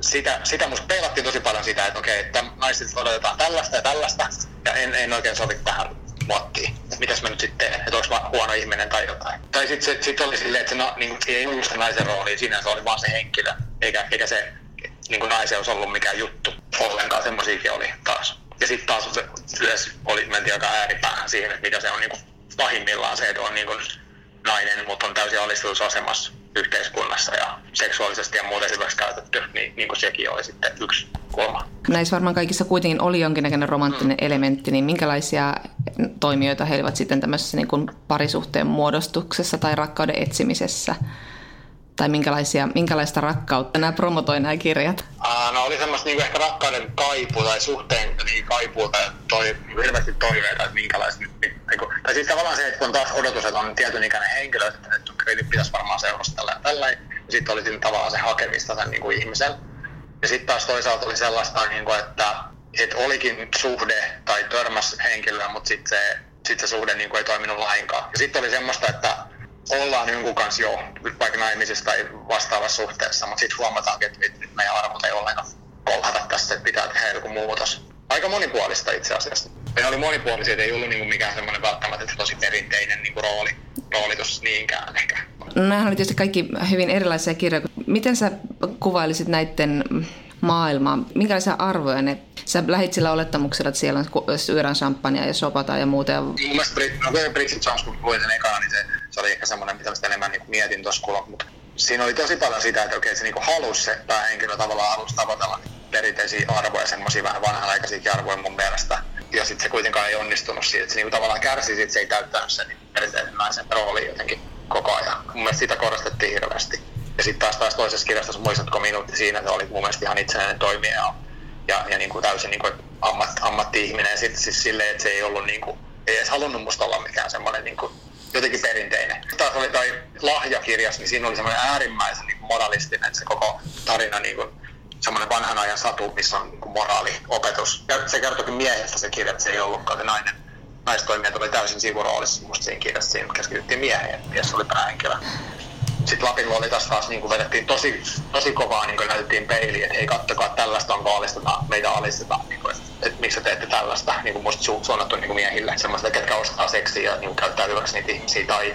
S4: Sitä, sitä musta peilattiin tosi paljon sitä, että okei, että naisilta odotetaan tällaista ja tällaista, ja en, en oikein sovi tähän muottiin. Mitäs mä nyt sitten teen, että onko mä huono ihminen tai jotain. Tai sitten se, sit oli silleen, että se no, niin, ei ollut sitä naisen rooli, siinä se oli vaan se henkilö, eikä, eikä se niin kuin naisen olisi ollut mikään juttu ollenkaan, semmoisiakin oli taas. Ja sitten taas se yleensä oli, mentiin aika ääripäähän siihen, että mitä se on niin kuin pahimmillaan se, että on niin kuin nainen, mutta on täysin alistusasemassa yhteiskunnassa ja seksuaalisesti ja muuten hyväksi käytetty, niin, niin kuin sekin oli sitten yksi kulma.
S2: Näissä varmaan kaikissa kuitenkin oli jonkinnäköinen romanttinen mm. elementti, niin minkälaisia toimijoita he olivat sitten tämmöisessä niin kuin parisuhteen muodostuksessa tai rakkauden etsimisessä? Tai minkälaisia, minkälaista rakkautta nämä promotoi nämä kirjat?
S4: Uh, no oli semmoista niinku ehkä rakkauden kaipua tai suhteen niin kaipua tai toi, hirveästi toiveita, että minkälaista nyt, niinku, tai siis tavallaan se, että kun taas odotus, että on tietyn ikäinen henkilö, että, että nyt pitäisi varmaan seurustella ja tällä, ja sitten oli siinä tavallaan se hakemista sen niin kuin ihmisen. Ja sitten taas toisaalta oli sellaista, niin kuin, että, että olikin suhde tai törmäs henkilöä, mutta sitten se, sit se suhde niin kuin ei toiminut lainkaan. Ja sitten oli semmoista, että ollaan jonkun kanssa jo vaikka naimisissa tai vastaavassa suhteessa, mutta sitten huomataankin, että nyt meidän arvot ei ollenkaan kolhata tässä, että pitää tehdä joku muutos. Aika monipuolista itse asiassa. Ne oli monipuolisia, että ei ollut niinku mikään semmoinen välttämättä tosi perinteinen niinku rooli, roolitus niinkään ehkä.
S2: Nämä oli tietysti kaikki hyvin erilaisia kirjoja. Miten sä kuvailisit näiden maailmaa? Minkälaisia arvoja ne? Sä lähit sillä olettamuksella, että siellä on syödään champagnea ja sopataan ja muuta. Ja...
S4: Mun mielestä no, Bridget Jones, kun luin sen ekana, niin se se oli ehkä semmoinen, mitä mä enemmän niin mietin tuossa kulon, mutta siinä oli tosi paljon sitä, että okei, se niin halusi se päähenkilö tavallaan halusi tavoitella perinteisiä arvoja, semmoisia vähän vanhanaikaisia arvoja mun mielestä. Ja sitten se kuitenkaan ei onnistunut siitä, että se niin tavallaan kärsi siitä, se ei täyttänyt sen niin perinteisen rooli jotenkin koko ajan. Mun mielestä sitä korostettiin hirveästi. Ja sitten taas, taas toisessa kirjassa, muistatko minuutti siinä, se oli mun mielestä ihan itsenäinen toimija ja, ja, niin kuin täysin niin kuin ammat, ammatti-ihminen. Sitten siis silleen, että se ei ollut niin kuin, ei edes halunnut musta olla mikään semmoinen niin kuin jotenkin perinteinen. Taas oli toi lahjakirjas, niin siinä oli semmoinen äärimmäisen niin moralistinen se koko tarina, niin kuin, semmoinen vanhan ajan satu, missä on niin moraaliopetus. Ja se kertoikin miehestä se kirja, että se ei ollutkaan se nainen. Naistoimijat oli täysin sivuroolissa musta siinä kirjassa, siinä keskityttiin mieheen, mies oli päähenkilö sitten Lapin oli taas taas niin kuin vedettiin tosi, tosi kovaa, niin kuin näytettiin peiliin, että hei kattokaa, tällaista on alistetaan, meitä alistetaan, niin kuin, että, miksi te teette tällaista, niin kuin musta su- suunnattu niin kuin miehille, semmoista, ketkä ostaa seksiä ja niin kuin käyttää hyväksi niitä ihmisiä tai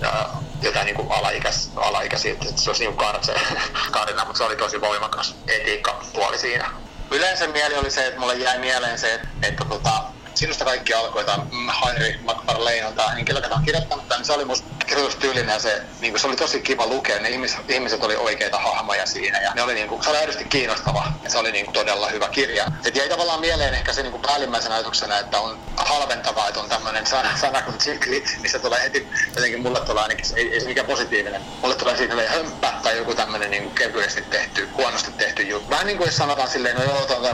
S4: ja, jotain niin kuin alaikäis, alaikäisiä, että se olisi niin kartse karina, mutta se oli tosi voimakas etiikka puoli siinä. Yleensä mieli oli se, että mulle jäi mieleen se, että, että tota, sinusta kaikki alkoi, tämä Henry McFarlane on tämä henkilö, joka on kirjoittanut tämän, niin se oli musta kirjoitustyylinen ja se, niin kuin, se oli tosi kiva lukea, ne ihmiset, ihmiset oli oikeita hahmoja siinä ja ne oli, niin kuin, se oli aidosti kiinnostava. Ja se oli niin kuin, todella hyvä kirja. Et jäi tavallaan mieleen ehkä se niin kuin päällimmäisenä ajatuksena, että on halventavaa, että on tämmöinen sana, sana kuin chiclit, missä tulee heti, jotenkin mulle tulee ainakin, ei, ei se mikään positiivinen, mulle tulee siitä hömppä tai joku tämmöinen niin kevyesti tehty, huonosti tehty juttu. Vähän niin kuin sanotaan silleen, no joo, tuo on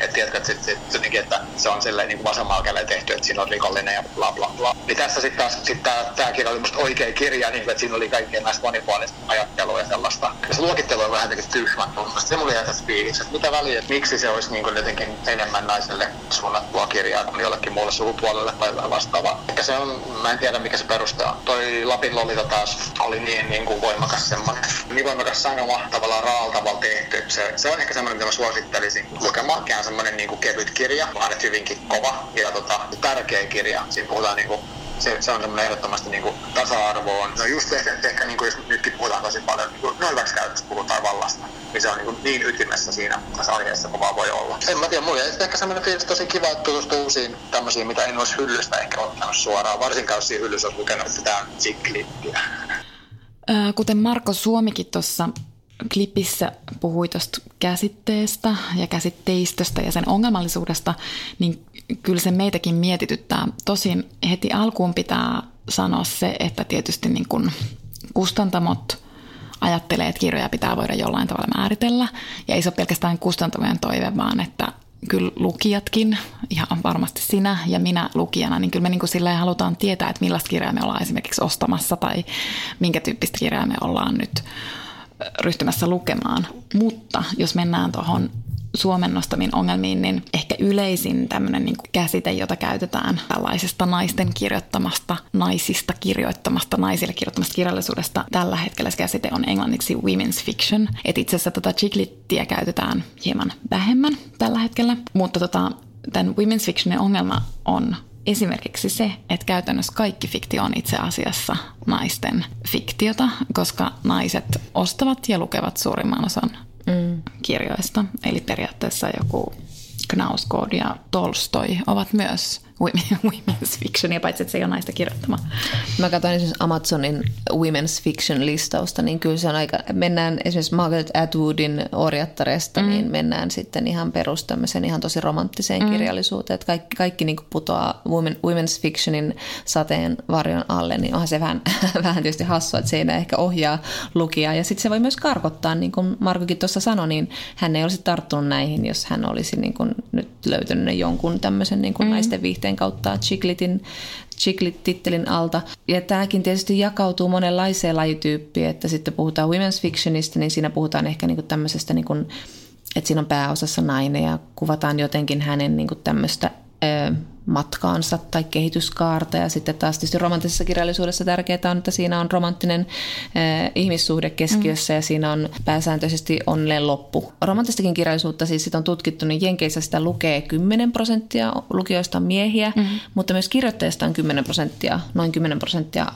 S4: että tiedätkö, että, sit, sit, että se on silleen niin kuin vasemmalla tehty, että siinä on rikollinen ja bla bla bla. Niin tässä sitten taas sit tää, tää kirja oli musta oikea kirja, niin, että siinä oli kaikkea näistä monipuolista ajattelua ja sellaista. Ja se luokittelu on vähän jotenkin tyhmä. Se mulla jäi tässä fiilis, että mitä väliä, että miksi se olisi niin kuin jotenkin enemmän naiselle suunnattua kirjaa kuin jollekin muulle sukupuolelle tai vastaavaa. Ehkä se on, mä en tiedä mikä se perustaa. Toi Lapin Lolita taas oli niin, niin kuin voimakas semmoinen, niin voimakas sanoma tavallaan raaltavalla tehty. Se, se on ehkä semmoinen, mitä mä suosittelisin lukemaan. semmoinen niin kuin kevyt kirja, vaan että hyvinkin kova ja tota, tärkeä kirja. Siinä puhutaan niin kuin se, se on semmoinen ehdottomasti niin kuin tasa-arvoon. No just ehkä, ehkä niin kuin jos nytkin puhutaan tosi paljon, niin kuin, no hyväksikäytöstä puhutaan vallasta, niin se on niin, kuin niin ytimessä siinä tässä aiheessa kuin vaan voi olla. En mä tiedä, mulla ehkä semmoinen fiilis tosi kiva, että tutustuu uusiin tämmöisiin, mitä en olisi hyllystä ehkä ottanut suoraan, varsinkaan jos siinä hyllyssä olisi lukenut, on siklippiä.
S3: Kuten Marko Suomikin tuossa klipissä puhui tuosta käsitteestä ja käsitteistöstä ja sen ongelmallisuudesta, niin kyllä se meitäkin mietityttää. Tosin heti alkuun pitää sanoa se, että tietysti niin kuin kustantamot ajattelee, että kirjoja pitää voida jollain tavalla määritellä. Ja ei se ole pelkästään kustantavujen toive, vaan että kyllä lukijatkin, ihan varmasti sinä ja minä lukijana, niin kyllä me niin kuin sillä halutaan tietää, että millaista kirjaa me ollaan esimerkiksi ostamassa tai minkä tyyppistä kirjaa me ollaan nyt ryhtymässä lukemaan. Mutta jos mennään tuohon Suomen nostamiin ongelmiin, niin ehkä yleisin tämmöinen niin käsite, jota käytetään tällaisesta naisten kirjoittamasta, naisista kirjoittamasta, naisille kirjoittamasta kirjallisuudesta. Tällä hetkellä se käsite on englanniksi women's fiction. Et itse asiassa tätä chiklittiä käytetään hieman vähemmän tällä hetkellä, mutta tota, tämän women's fictionin ongelma on esimerkiksi se, että käytännössä kaikki fiktio on itse asiassa naisten fiktiota, koska naiset ostavat ja lukevat suurimman osan mm. kirjoista. Eli periaatteessa joku Knausgård ja Tolstoi ovat myös women's fictionia, paitsi että se ei ole naista kirjoittama.
S2: Mä katsoin esimerkiksi Amazonin women's fiction listausta, niin kyllä se on aika, mennään esimerkiksi Margaret Atwoodin orjattaresta, mm. niin mennään sitten ihan perus ihan tosi romanttiseen mm. kirjallisuuteen, että kaikki, kaikki niin putoaa women, women's fictionin sateen varjon alle, niin onhan se vähän, vähän tietysti hassua, että se ei ehkä ohjaa lukijaa, ja sitten se voi myös karkottaa, niin kuin Markokin tuossa sanoi, niin hän ei olisi tarttunut näihin, jos hän olisi niin kuin nyt löytänyt jonkun tämmöisen niin kuin mm. naisten viihteen käsitteen kautta Chiklitin, Chiklit-tittelin alta. Ja tämäkin tietysti jakautuu monenlaiseen lajityyppiin, että sitten puhutaan women's fictionista, niin siinä puhutaan ehkä niin kuin tämmöisestä, niin kuin, että siinä on pääosassa nainen ja kuvataan jotenkin hänen niin kuin tämmöistä matkaansa tai kehityskaarta. Ja sitten taas tietysti romanttisessa kirjallisuudessa tärkeää on, että siinä on romanttinen äh, ihmissuhde keskiössä mm. ja siinä on pääsääntöisesti onnellinen loppu. Romanttistakin kirjallisuutta siis sit on tutkittu, niin Jenkeissä sitä lukee 10 prosenttia, lukijoista on miehiä, mm. mutta myös kirjoittajista on 10 prosenttia, noin 10 prosenttia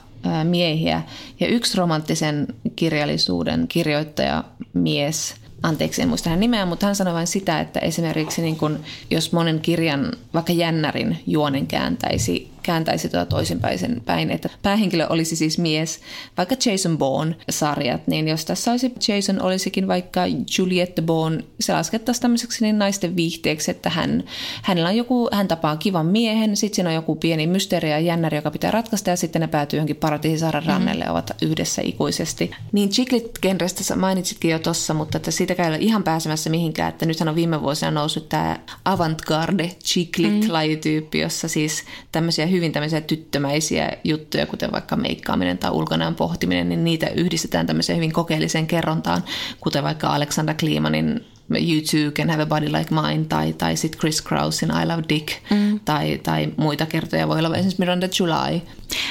S2: miehiä. Ja yksi romanttisen kirjallisuuden kirjoittaja mies – anteeksi en muista hänen nimeä, mutta hän sanoi vain sitä, että esimerkiksi niin kun, jos monen kirjan, vaikka jännärin juonen kääntäisi kääntäisi tuota toisinpäin päin, että päähenkilö olisi siis mies, vaikka Jason Bourne-sarjat, niin jos tässä olisi Jason olisikin vaikka Juliette Bourne, se laskettaisiin tämmöiseksi niin naisten viihteeksi, että hän, hänellä on joku, hän tapaa kivan miehen, sitten siinä on joku pieni mysteeri ja jännäri, joka pitää ratkaista ja sitten ne päätyy johonkin paratiisisaaren mm-hmm. rannelle ja ovat yhdessä ikuisesti. Niin Chiclet-genrestä mainitsitkin jo tossa, mutta että siitä ei ole ihan pääsemässä mihinkään, että nythän on viime vuosina noussut tämä avantgarde Chiclet-lajityyppi, jossa siis tämmöisiä hyvin tämmöisiä tyttömäisiä juttuja, kuten vaikka meikkaaminen tai ulkonäön pohtiminen, niin niitä yhdistetään tämmöiseen hyvin kokeelliseen kerrontaan, kuten vaikka Alexander Klimanin You Too Can Have a Body Like Mine tai, tai sitten Chris Krausin I Love Dick mm. tai, tai muita kertoja voi olla esimerkiksi Miranda July.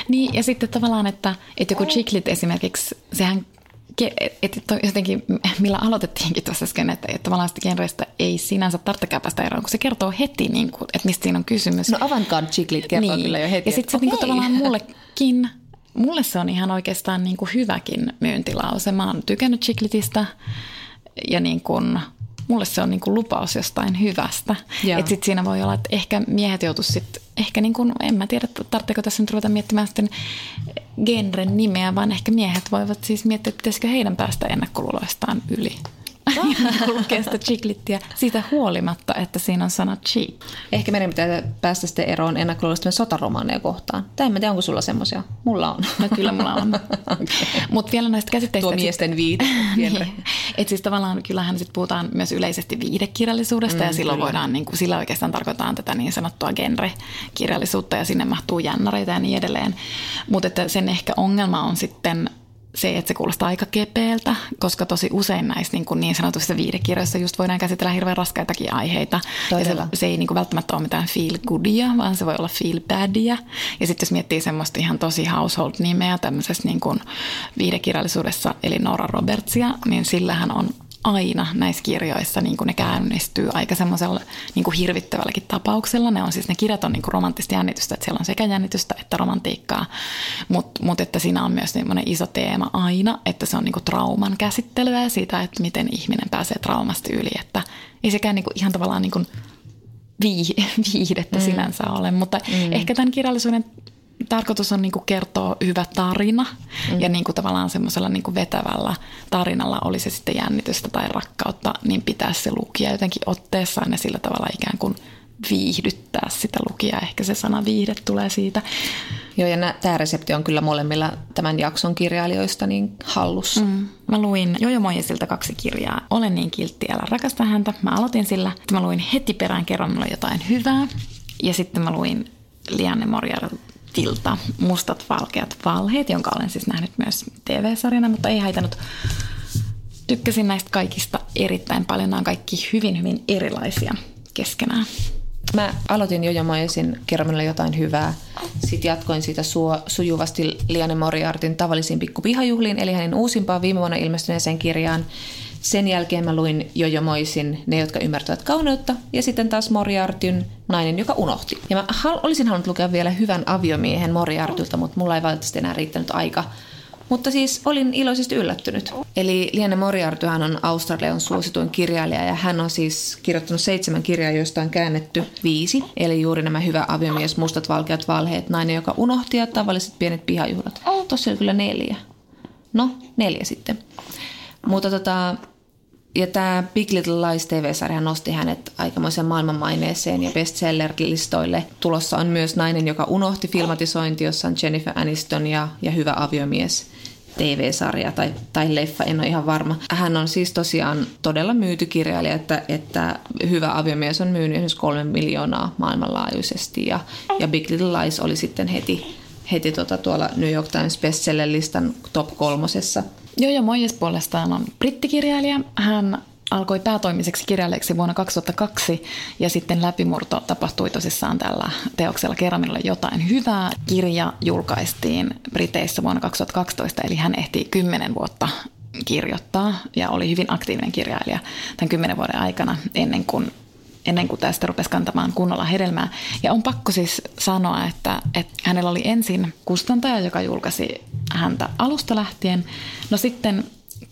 S3: Niin ja sitten tavallaan, että, että joku Chiclit esimerkiksi, sehän että jotenkin, millä aloitettiinkin tuossa äsken, että, että tavallaan sitä genreistä ei sinänsä tarvitsekaan päästä eroon, kun se kertoo heti, niin kuin, että mistä siinä on kysymys.
S2: No avantgarde chiclit kertoo niin. kyllä jo heti.
S3: Ja sitten se okay. niin kuin, tavallaan mullekin, mulle se on ihan oikeastaan niin kuin hyväkin myyntilause. Mä oon tykännyt chiklitistä ja niin kuin, mulle se on niin kuin lupaus jostain hyvästä. Että sitten siinä voi olla, että ehkä miehet joutuisivat sitten, ehkä niin kuin, en mä tiedä, tarvitseeko tässä nyt ruveta miettimään sitten genren nimeä, vaan ehkä miehet voivat siis miettiä, että pitäisikö heidän päästä ennakkoluuloistaan yli. lukee sitä chiklittiä siitä huolimatta, että siinä on sana cheek.
S2: Ehkä meidän pitää päästä sitten eroon ennakkoluuloista sotaromaaneja kohtaan. Tai en tiedä, onko sulla semmoisia. Mulla on.
S3: No kyllä mulla on. okay. Mutta vielä näistä käsitteistä.
S2: Tuo miesten viide.
S3: niin. Että siis tavallaan kyllähän sit puhutaan myös yleisesti viidekirjallisuudesta mm, ja silloin kyllä. voidaan, niin kuin, sillä oikeastaan tarkoitetaan tätä niin sanottua genre-kirjallisuutta ja sinne mahtuu jännareita ja niin edelleen. Mutta sen ehkä ongelma on sitten se, että se kuulostaa aika kepeältä, koska tosi usein näissä niin, kuin niin sanotuissa viidekirjoissa just voidaan käsitellä hirveän raskaitakin aiheita. Ja se, se ei niin kuin välttämättä ole mitään feel goodia, vaan se voi olla feel badia. Ja sitten jos miettii semmoista ihan tosi household-nimeä tämmöisessä niin kuin viidekirjallisuudessa, eli Nora Robertsia, niin sillähän on aina näissä kirjoissa niin kuin ne käynnistyy aika semmoisella niin kuin hirvittävälläkin tapauksella. Ne on siis, ne kirjat on niin kuin romanttista jännitystä, että siellä on sekä jännitystä että romantiikkaa, mutta mut että siinä on myös iso teema aina, että se on niin kuin trauman käsittelyä ja siitä, että miten ihminen pääsee traumasta yli, että ei sekään niin kuin ihan tavallaan niin kuin viihdettä mm. sinänsä ole, mutta mm. ehkä tämän kirjallisuuden tarkoitus on niinku kertoa hyvä tarina mm. ja niinku tavallaan semmoisella niinku vetävällä tarinalla, oli se sitten jännitystä tai rakkautta, niin pitää se lukija jotenkin otteessaan ja sillä tavalla ikään kuin viihdyttää sitä lukijaa. Ehkä se sana viihde tulee siitä.
S2: Joo, ja tämä resepti on kyllä molemmilla tämän jakson kirjailijoista niin hallussa. Mm.
S3: Mä luin Jojo Moisilta kaksi kirjaa. Olen niin kiltti, älä rakasta häntä. Mä aloitin sillä, että mä luin heti perään kerran mulle jotain hyvää. Ja sitten mä luin Lianne Moriartilta Mustat valkeat valheet, jonka olen siis nähnyt myös TV-sarjana, mutta ei haitanut. Tykkäsin näistä kaikista erittäin paljon. Nämä on kaikki hyvin, hyvin erilaisia keskenään.
S2: Mä aloitin Jojo Moisin kertomalla jotain hyvää. Sitten jatkoin siitä su- sujuvasti Liane Moriartin tavallisiin pikkupihajuhliin, eli hänen uusimpaan viime vuonna ilmestyneeseen kirjaan. Sen jälkeen mä luin Jojo Moisin Ne, jotka ymmärtävät kauneutta, ja sitten taas Moriartin Nainen, joka unohti. Ja mä hal- olisin halunnut lukea vielä hyvän aviomiehen Moriartilta, mutta mulla ei valitettavasti enää riittänyt aika mutta siis olin iloisesti yllättynyt. Eli Liane Moriartyhän on Australian suosituin kirjailija ja hän on siis kirjoittanut seitsemän kirjaa, joista on käännetty viisi. Eli juuri nämä Hyvä aviomies, Mustat valkeat valheet, Nainen, joka unohti ja tavalliset pienet pihajuhlat. Tossa oli kyllä neljä. No, neljä sitten. Mutta tota, ja tämä Big Little Lies TV-sarja nosti hänet aikamoisen maailmanmaineeseen ja bestseller-listoille. Tulossa on myös Nainen, joka unohti filmatisointi, jossa on Jennifer Aniston ja, ja Hyvä aviomies. TV-sarja tai, tai leffa, en ole ihan varma. Hän on siis tosiaan todella myyty kirjailija, että, että Hyvä aviomies on myynyt esimerkiksi kolme miljoonaa maailmanlaajuisesti ja, ja Big Little Lies oli sitten heti, heti tota tuolla New York Times bestseller-listan top kolmosessa.
S3: Joo, ja Mojes puolestaan on brittikirjailija. Hän alkoi päätoimiseksi kirjailijaksi vuonna 2002 ja sitten läpimurto tapahtui tosissaan tällä teoksella Keramilla jotain hyvää. Kirja julkaistiin Briteissä vuonna 2012, eli hän ehti kymmenen vuotta kirjoittaa ja oli hyvin aktiivinen kirjailija tämän kymmenen vuoden aikana ennen kuin ennen kuin tästä rupesi kantamaan kunnolla hedelmää. Ja on pakko siis sanoa, että, että hänellä oli ensin kustantaja, joka julkaisi häntä alusta lähtien. No sitten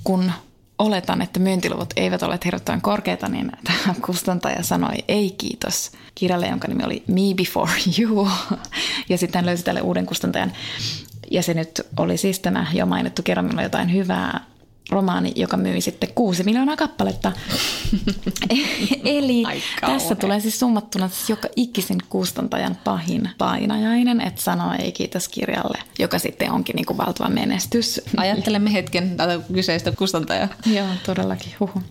S3: kun oletan, että myyntiluvut eivät ole hirveän korkeita, niin tämä kustantaja sanoi ei kiitos kirjalle, jonka nimi oli Me Before You. Ja sitten hän löysi tälle uuden kustantajan. Ja se nyt oli siis tämä jo mainittu kerran jotain hyvää romaani, joka myi sitten kuusi miljoonaa kappaletta. Eli Aika tässä okay. tulee siis summattuna siis joka ikisen kustantajan pahin painajainen, että sanoo ei kiitos kirjalle, joka sitten onkin niin kuin valtava menestys.
S2: Ajattelemme hetken tätä kyseistä kustantajaa.
S3: Joo, todellakin. Huhu.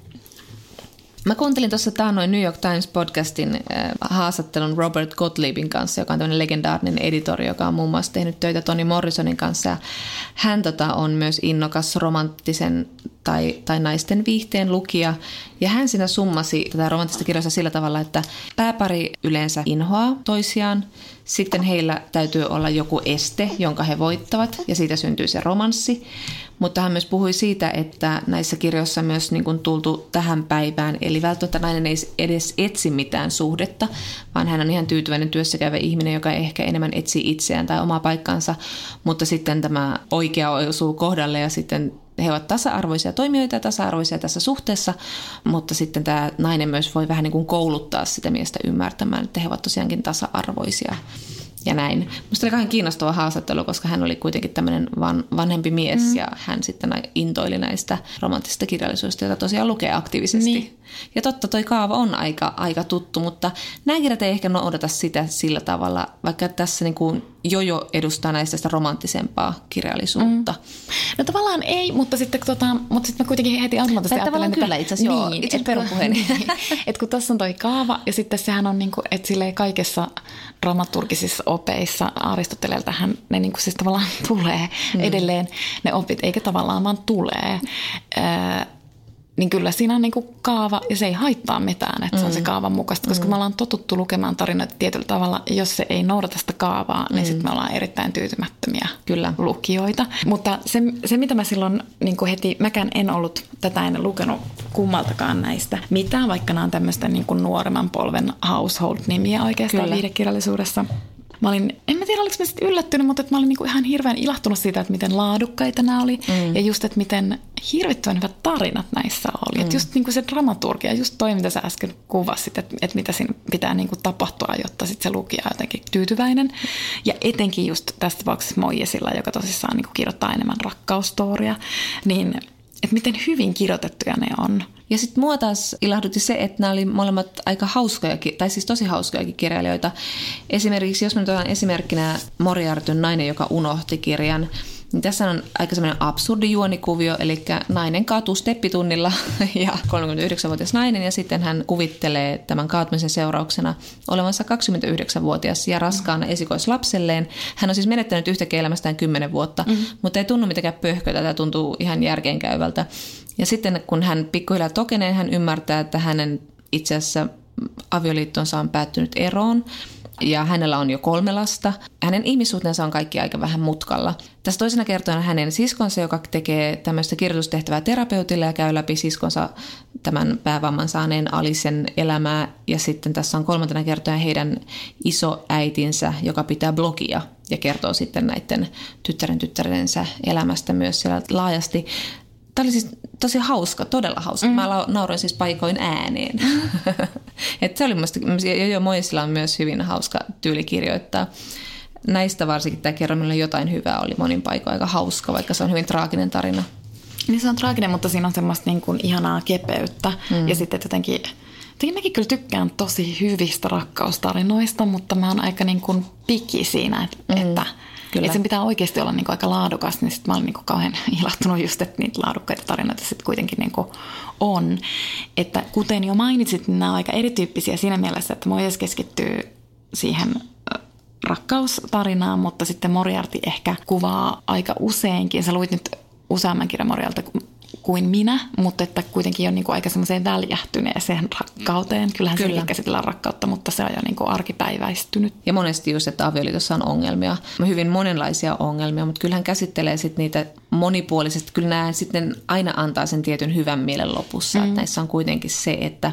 S2: Mä kuuntelin tuossa taannoin New York Times podcastin äh, haastattelun Robert Gottliebin kanssa, joka on tämmöinen legendaarinen editori, joka on muun muassa tehnyt töitä Toni Morrisonin kanssa. Ja hän tota, on myös innokas romanttisen tai, tai naisten viihteen lukija. Ja hän siinä summasi tätä romanttista kirjaa sillä tavalla, että pääpari yleensä inhoaa toisiaan. Sitten heillä täytyy olla joku este, jonka he voittavat, ja siitä syntyy se romanssi. Mutta hän myös puhui siitä, että näissä kirjoissa myös niin kuin tultu tähän päivään, eli välttämättä nainen ei edes etsi mitään suhdetta, vaan hän on ihan tyytyväinen työssäkäyvä ihminen, joka ehkä enemmän etsii itseään tai omaa paikkansa, mutta sitten tämä oikea osuu kohdalle ja sitten he ovat tasa-arvoisia toimijoita ja tasa-arvoisia tässä suhteessa, mutta sitten tämä nainen myös voi vähän niin kuin kouluttaa sitä miestä ymmärtämään, että he ovat tosiaankin tasa-arvoisia ja näin. Musta oli kauhean kiinnostava haastattelu, koska hän oli kuitenkin tämmöinen van, vanhempi mies mm. ja hän sitten intoili näistä romanttisista kirjallisuudesta, joita tosiaan lukee aktiivisesti. Niin. Ja totta, toi kaava on aika, aika tuttu, mutta nämä kirjat ei ehkä noudata sitä sillä tavalla, vaikka tässä niin kuin Jojo edustaa näistä sitä romanttisempaa kirjallisuutta. Mm.
S3: No tavallaan ei, mutta sitten, tota, mutta sitten mä kuitenkin heti automaattisesti
S2: ajattelen, että... kyllä itse asiassa,
S3: niin,
S2: itse perupuheeni.
S3: Niin, että kun tässä on toi kaava ja sitten sehän on niin kuin, että silleen kaikessa dramaturgisissa opeissa Aristoteleeltähän ne niin kuin siis tavallaan tulee mm. edelleen ne opit, eikä tavallaan vaan tulee. Öö, niin kyllä siinä on niin kuin kaava ja se ei haittaa mitään, että mm. se on se mm. kaavan mukaista, koska mm. me ollaan totuttu lukemaan tarinoita tietyllä tavalla. Jos se ei noudata sitä kaavaa, niin mm. sitten me ollaan erittäin tyytymättömiä kyllä. lukijoita. Mutta se, se mitä mä silloin niin kuin heti, mäkään en ollut tätä en lukenut kummaltakaan näistä mitään, vaikka nämä on tämmöistä niin kuin nuoremman polven household-nimiä oikeastaan viidekirjallisuudessa. Mä olin, en mä tiedä oliko mä sitten yllättynyt, mutta että mä olin niinku ihan hirveän ilahtunut siitä, että miten laadukkaita nämä oli. Mm. Ja just, että miten hirvittävän hyvät tarinat näissä oli. Mm. Että just niinku se dramaturgia, just toi, mitä sä äsken kuvasit, että, että mitä siinä pitää niinku tapahtua, jotta sit se lukija on jotenkin tyytyväinen. Ja etenkin just tässä tapauksessa Moijesilla, joka tosissaan niinku kirjoittaa enemmän rakkaustoria, niin että miten hyvin kirjoitettuja ne on.
S2: Ja sitten mua taas ilahdutti se, että nämä oli molemmat aika hauskoja, tai siis tosi hauskojakin kirjailijoita. Esimerkiksi, jos me nyt otan esimerkkinä Moriartyn nainen, joka unohti kirjan, niin tässä on aika semmoinen absurdi juonikuvio, eli nainen kaatuu steppitunnilla ja 39-vuotias nainen ja sitten hän kuvittelee tämän kaatumisen seurauksena olevansa 29-vuotias ja raskaana esikoislapselleen. Hän on siis menettänyt yhtäkkiä elämästään 10 vuotta, mm-hmm. mutta ei tunnu mitenkään pöhkötä, tämä tuntuu ihan järkeenkäyvältä. Ja sitten kun hän pikkuhiljaa tokenee, hän ymmärtää, että hänen itse asiassa avioliittonsa on päättynyt eroon ja hänellä on jo kolme lasta. Hänen ihmissuhteensa on kaikki aika vähän mutkalla. Tässä toisena kertona hänen siskonsa, joka tekee tämmöistä kirjoitustehtävää terapeutille ja käy läpi siskonsa tämän päävamman saaneen Alisen elämää. Ja sitten tässä on kolmantena kertona heidän isoäitinsä, joka pitää blogia ja kertoo sitten näiden tyttären tyttärensä elämästä myös siellä laajasti. Tämä oli siis tosi hauska, todella hauska. Mm. Mä nauroin siis paikoin ääneen. Mm. Et se oli musta, jo, jo Moisilla on myös hyvin hauska tyyli kirjoittaa. Näistä varsinkin tämä kerro, millä jotain hyvää oli monin paikoin aika hauska, vaikka se on hyvin traaginen tarina.
S3: Niin se on traaginen, mutta siinä on semmoista niin kuin ihanaa kepeyttä. Mm. Ja sitten jotenkin, jotenkin mäkin kyllä tykkään tosi hyvistä rakkaustarinoista, mutta mä oon aika niin kuin piki siinä, että, mm. että Kyllä. Et sen pitää oikeasti olla niin kuin aika laadukas, niin sitten mä olin niin kuin kauhean ilahtunut just, että niitä laadukkaita tarinoita sitten kuitenkin niin kuin on. Että kuten jo mainitsit, niin nämä on aika erityyppisiä siinä mielessä, että Moises keskittyy siihen rakkaustarinaan, mutta sitten Moriarty ehkä kuvaa aika useinkin. Sä luit nyt useamman kirjan Morialta kuin minä, mutta että kuitenkin on niin kuin aika semmoiseen väljähtyneeseen rakkauteen. Kyllähän Kyllä. se käsitellään rakkautta, mutta se on jo niin kuin arkipäiväistynyt.
S2: Ja monesti just, että avioliitossa on ongelmia, hyvin monenlaisia ongelmia, mutta kyllähän käsittelee sitten niitä monipuolisesti. Kyllä nämä sitten aina antaa sen tietyn hyvän mielen lopussa. Mm. Että näissä on kuitenkin se, että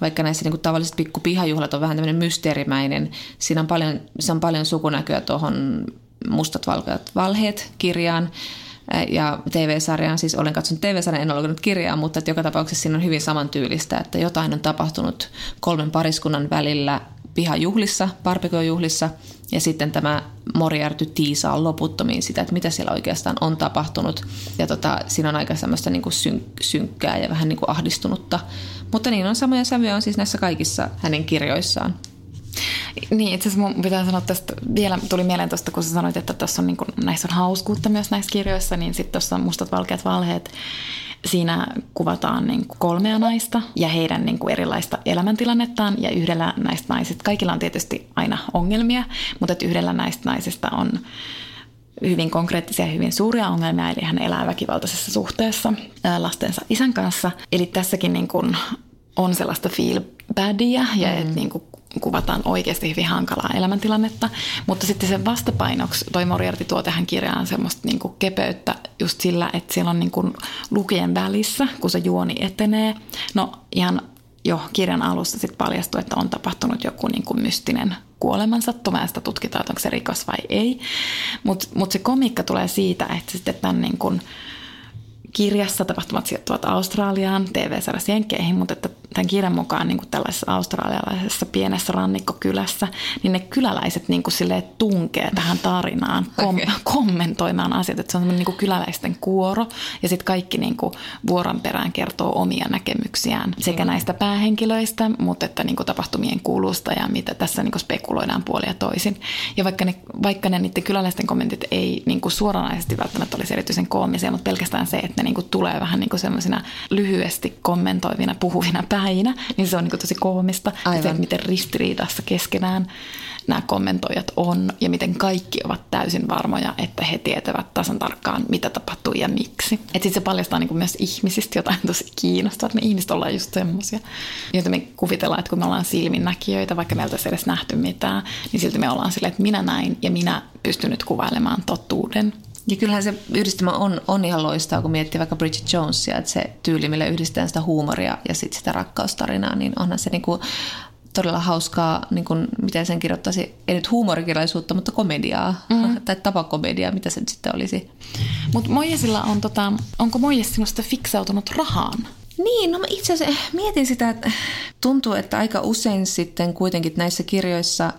S2: vaikka näissä niin kuin tavalliset pikku pihajuhlat on vähän tämmöinen mysteerimäinen, siinä on paljon, se on paljon sukunäköä tuohon mustat valkeat valheet kirjaan, ja TV-sarjaan, siis olen katsonut TV-sarjan, en ole lukenut kirjaa, mutta että joka tapauksessa siinä on hyvin samantyylistä, että jotain on tapahtunut kolmen pariskunnan välillä pihajuhlissa, barbecue-juhlissa, ja sitten tämä Moriarty tiisaa loputtomiin sitä, että mitä siellä oikeastaan on tapahtunut. Ja tota, siinä on aika semmoista niin kuin synk- synkkää ja vähän niin kuin ahdistunutta. Mutta niin on samoja sävyjä on siis näissä kaikissa hänen kirjoissaan.
S3: Niin, itse asiassa mun pitää sanoa tästä, vielä tuli mieleen tuosta, kun sä sanoit, että tässä on niin kuin, näissä on hauskuutta myös näissä kirjoissa, niin sitten tuossa on mustat valkeat valheet. Siinä kuvataan niin kuin kolmea naista ja heidän niin kuin erilaista elämäntilannettaan ja yhdellä näistä naisista, kaikilla on tietysti aina ongelmia, mutta että yhdellä näistä naisista on hyvin konkreettisia ja hyvin suuria ongelmia, eli hän elää väkivaltaisessa suhteessa lastensa isän kanssa. Eli tässäkin niin kuin on sellaista feel badia ja mm. että niin kuin kuvataan oikeasti hyvin hankalaa elämäntilannetta, mutta sitten sen vastapainoksi toi Moriarty tuo tähän kirjaan semmoista niin kuin kepeyttä just sillä, että siellä on niin kuin lukien välissä, kun se juoni etenee. No ihan jo kirjan alussa sitten paljastuu, että on tapahtunut joku niin kuin mystinen kuolemansattuma ja sitä tutkitaan, että onko se rikos vai ei. Mutta mut se komikka tulee siitä, että sitten tämän niin kuin kirjassa tapahtumat sijoittuvat Australiaan, TV-sarjassa Jenkkeihin, mutta että tämän kirjan mukaan niin kuin tällaisessa australialaisessa pienessä rannikkokylässä, niin ne kyläläiset niin kuin tunkee tähän tarinaan kom- okay. kommentoimaan asiat. Että se on niin kuin kyläläisten kuoro ja sitten kaikki niin kuin vuoron perään kertoo omia näkemyksiään sekä näistä päähenkilöistä, mutta että niin kuin tapahtumien kulusta ja mitä tässä niin kuin spekuloidaan puolia ja toisin. Ja vaikka ne, vaikka ne niiden kyläläisten kommentit ei niin kuin suoranaisesti välttämättä olisi erityisen koomisia, mutta pelkästään se, että ne niin kuin tulee vähän niin kuin semmoisina lyhyesti kommentoivina, puhuvina päinä, niin se on niin tosi koomista. Aivan. Se, miten ristiriidassa keskenään nämä kommentoijat on ja miten kaikki ovat täysin varmoja, että he tietävät tasan tarkkaan, mitä tapahtuu ja miksi. Että sitten se paljastaa niin myös ihmisistä jotain tosi kiinnostavaa, että me ihmiset ollaan just semmoisia, joita me kuvitellaan, että kun me ollaan silminnäkijöitä, vaikka meiltä ei edes nähty mitään, niin silti me ollaan silleen, että minä näin ja minä pystyn nyt kuvailemaan totuuden.
S2: Ja kyllähän se yhdistelmä on, on ihan loistaa, kun miettii vaikka Bridget Jonesia, että se tyyli, millä yhdistetään sitä huumoria ja sitten sitä rakkaustarinaa, niin onhan se niinku todella hauskaa, niin kuin, miten sen kirjoittaisi, ei nyt huumorikirjallisuutta, mutta komediaa, mm. tai tapakomediaa, mitä se nyt sitten olisi.
S3: Mutta Mojesilla on, tota, onko Mojes sinusta fiksautunut rahaan?
S2: Niin, no mä itse asiassa mietin sitä, että tuntuu, että aika usein sitten kuitenkin näissä kirjoissa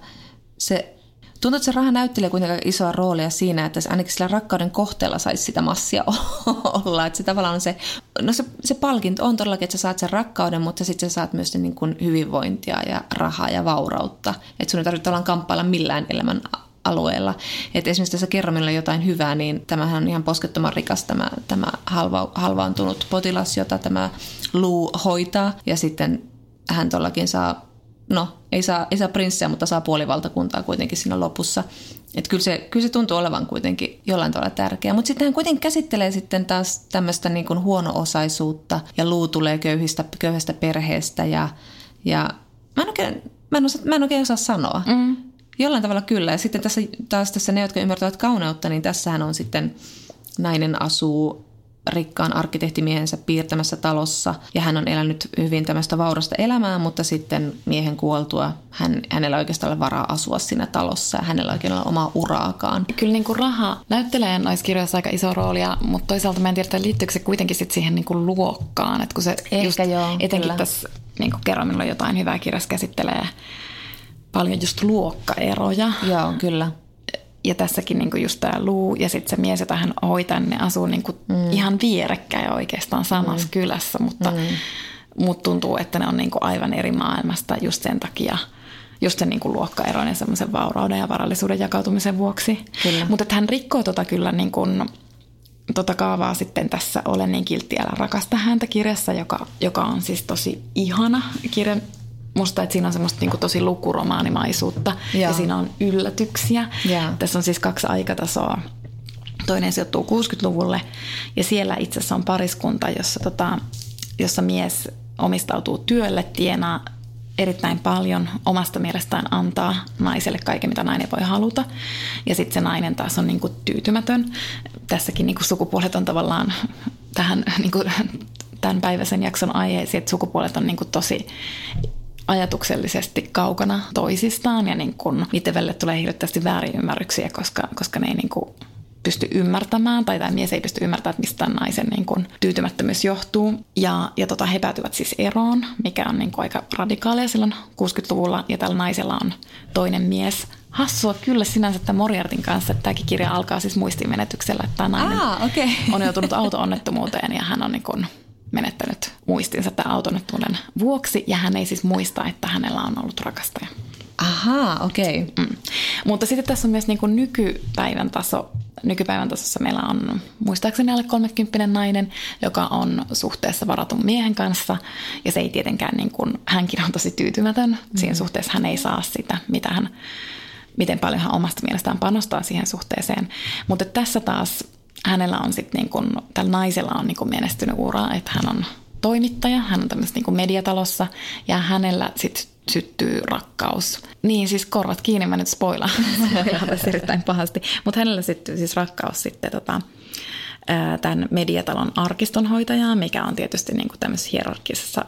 S2: se tuntuu, että se raha näyttelee kuitenkin isoa roolia siinä, että ainakin sillä rakkauden kohteella saisi sitä massia olla. Että se tavallaan on se, no se, se palkinto on todellakin, että sä saat sen rakkauden, mutta sitten sä saat myös niin kuin hyvinvointia ja rahaa ja vaurautta. Että sun ei tarvitse olla kamppailla millään elämän alueella. Että esimerkiksi tässä kerromilla jotain hyvää, niin tämähän on ihan poskettoman rikas tämä, tämä halva, halvaantunut potilas, jota tämä luu hoitaa. Ja sitten hän todellakin saa, no ei saa, ei saa prinssiä, mutta saa puolivaltakuntaa kuitenkin siinä lopussa. Että kyllä se, kyllä se tuntuu olevan kuitenkin jollain tavalla tärkeää. Mutta sitten hän kuitenkin käsittelee sitten taas tämmöistä niin kuin huono-osaisuutta ja luu tulee köyhistä, köyhästä perheestä ja, ja mä en oikein, mä en, osaa, mä en oikein osaa sanoa. Mm. Jollain tavalla kyllä. Ja sitten tässä, taas tässä ne, jotka ymmärtävät kauneutta, niin tässähän on sitten nainen asuu rikkaan arkkitehtimiehensä piirtämässä talossa ja hän on elänyt hyvin tämmöistä vaurasta elämää, mutta sitten miehen kuoltua hän, hänellä oikeastaan ole varaa asua siinä talossa ja hänellä oikein ole omaa uraakaan.
S3: Kyllä niin kuin raha näyttelee noissa kirjoissa aika iso roolia, mutta toisaalta mä en tiedä, liittyykö se kuitenkin sit siihen niin kuin luokkaan, että kun se
S2: Ehkä
S3: just,
S2: joo,
S3: etenkin
S2: kyllä.
S3: tässä niin kuin kerran minulla jotain hyvää kirjassa käsittelee paljon just luokkaeroja.
S2: Joo, kyllä.
S3: Ja tässäkin niinku just tämä Luu ja sitten se mies, jota hän hoitaa, niin ne asuu niinku mm. ihan vierekkäin oikeastaan samassa mm. kylässä, mutta mm. mut tuntuu, että ne on niinku aivan eri maailmasta just sen takia, just sen niinku luokkaeron ja semmoisen vaurauden ja varallisuuden jakautumisen vuoksi. Mutta hän rikkoo tota kyllä niinku, tota kaavaa sitten tässä Olen niin kiltti, älä rakasta häntä kirjassa, joka, joka on siis tosi ihana kirja musta, että siinä on semmoista niinku tosi lukuromaanimaisuutta ja. Ja siinä on yllätyksiä.
S2: Joo.
S3: Tässä on siis kaksi aikatasoa. Toinen sijoittuu 60-luvulle ja siellä itse asiassa on pariskunta, jossa, tota, jossa mies omistautuu työlle, tienaa erittäin paljon omasta mielestään antaa naiselle kaiken, mitä nainen voi haluta. Ja sitten se nainen taas on niinku tyytymätön. Tässäkin niinku sukupuolet on tavallaan tähän niinku, tämän päiväisen jakson aiheeseen, että sukupuolet on niinku tosi ajatuksellisesti kaukana toisistaan ja niin kun niiden välille tulee hirveästi väärinymmärryksiä, koska, koska ne ei niin kuin pysty ymmärtämään tai tämä mies ei pysty ymmärtämään, että mistä naisen niin kuin tyytymättömyys johtuu. Ja, ja tota, he päätyvät siis eroon, mikä on niin aika radikaalia silloin 60-luvulla ja tällä naisella on toinen mies. Hassua kyllä sinänsä että Moriartin kanssa, että tämäkin kirja alkaa siis muistiinmenetyksellä, että tämä nainen
S2: Aa, okei.
S3: on joutunut auto-onnettomuuteen ja hän on niin kuin menettänyt muistinsa tämän autonettuuden vuoksi ja hän ei siis muista, että hänellä on ollut rakastaja.
S2: Ahaa, okei. Okay.
S3: Mm. Mutta sitten tässä on myös niin kuin nykypäivän taso. Nykypäivän tasossa meillä on muistaakseni alle 30 nainen, joka on suhteessa varatun miehen kanssa. Ja se ei tietenkään, niin kuin, hänkin on tosi tyytymätön. Mm. Siinä suhteessa hän ei saa sitä, mitä hän, miten paljon hän omasta mielestään panostaa siihen suhteeseen. Mutta tässä taas hänellä on sitten niin kuin, tällä naisella on niin kuin menestynyt ura, että hän on toimittaja, hän on tämmöisessä niin mediatalossa ja hänellä sitten syttyy rakkaus. Niin siis korvat kiinni, mä nyt spoilaan tässä erittäin pahasti. Mutta hänellä syttyy siis rakkaus sitten tota, tämän mediatalon arkistonhoitajaan, mikä on tietysti niin kuin tämmöisessä hierarkisessa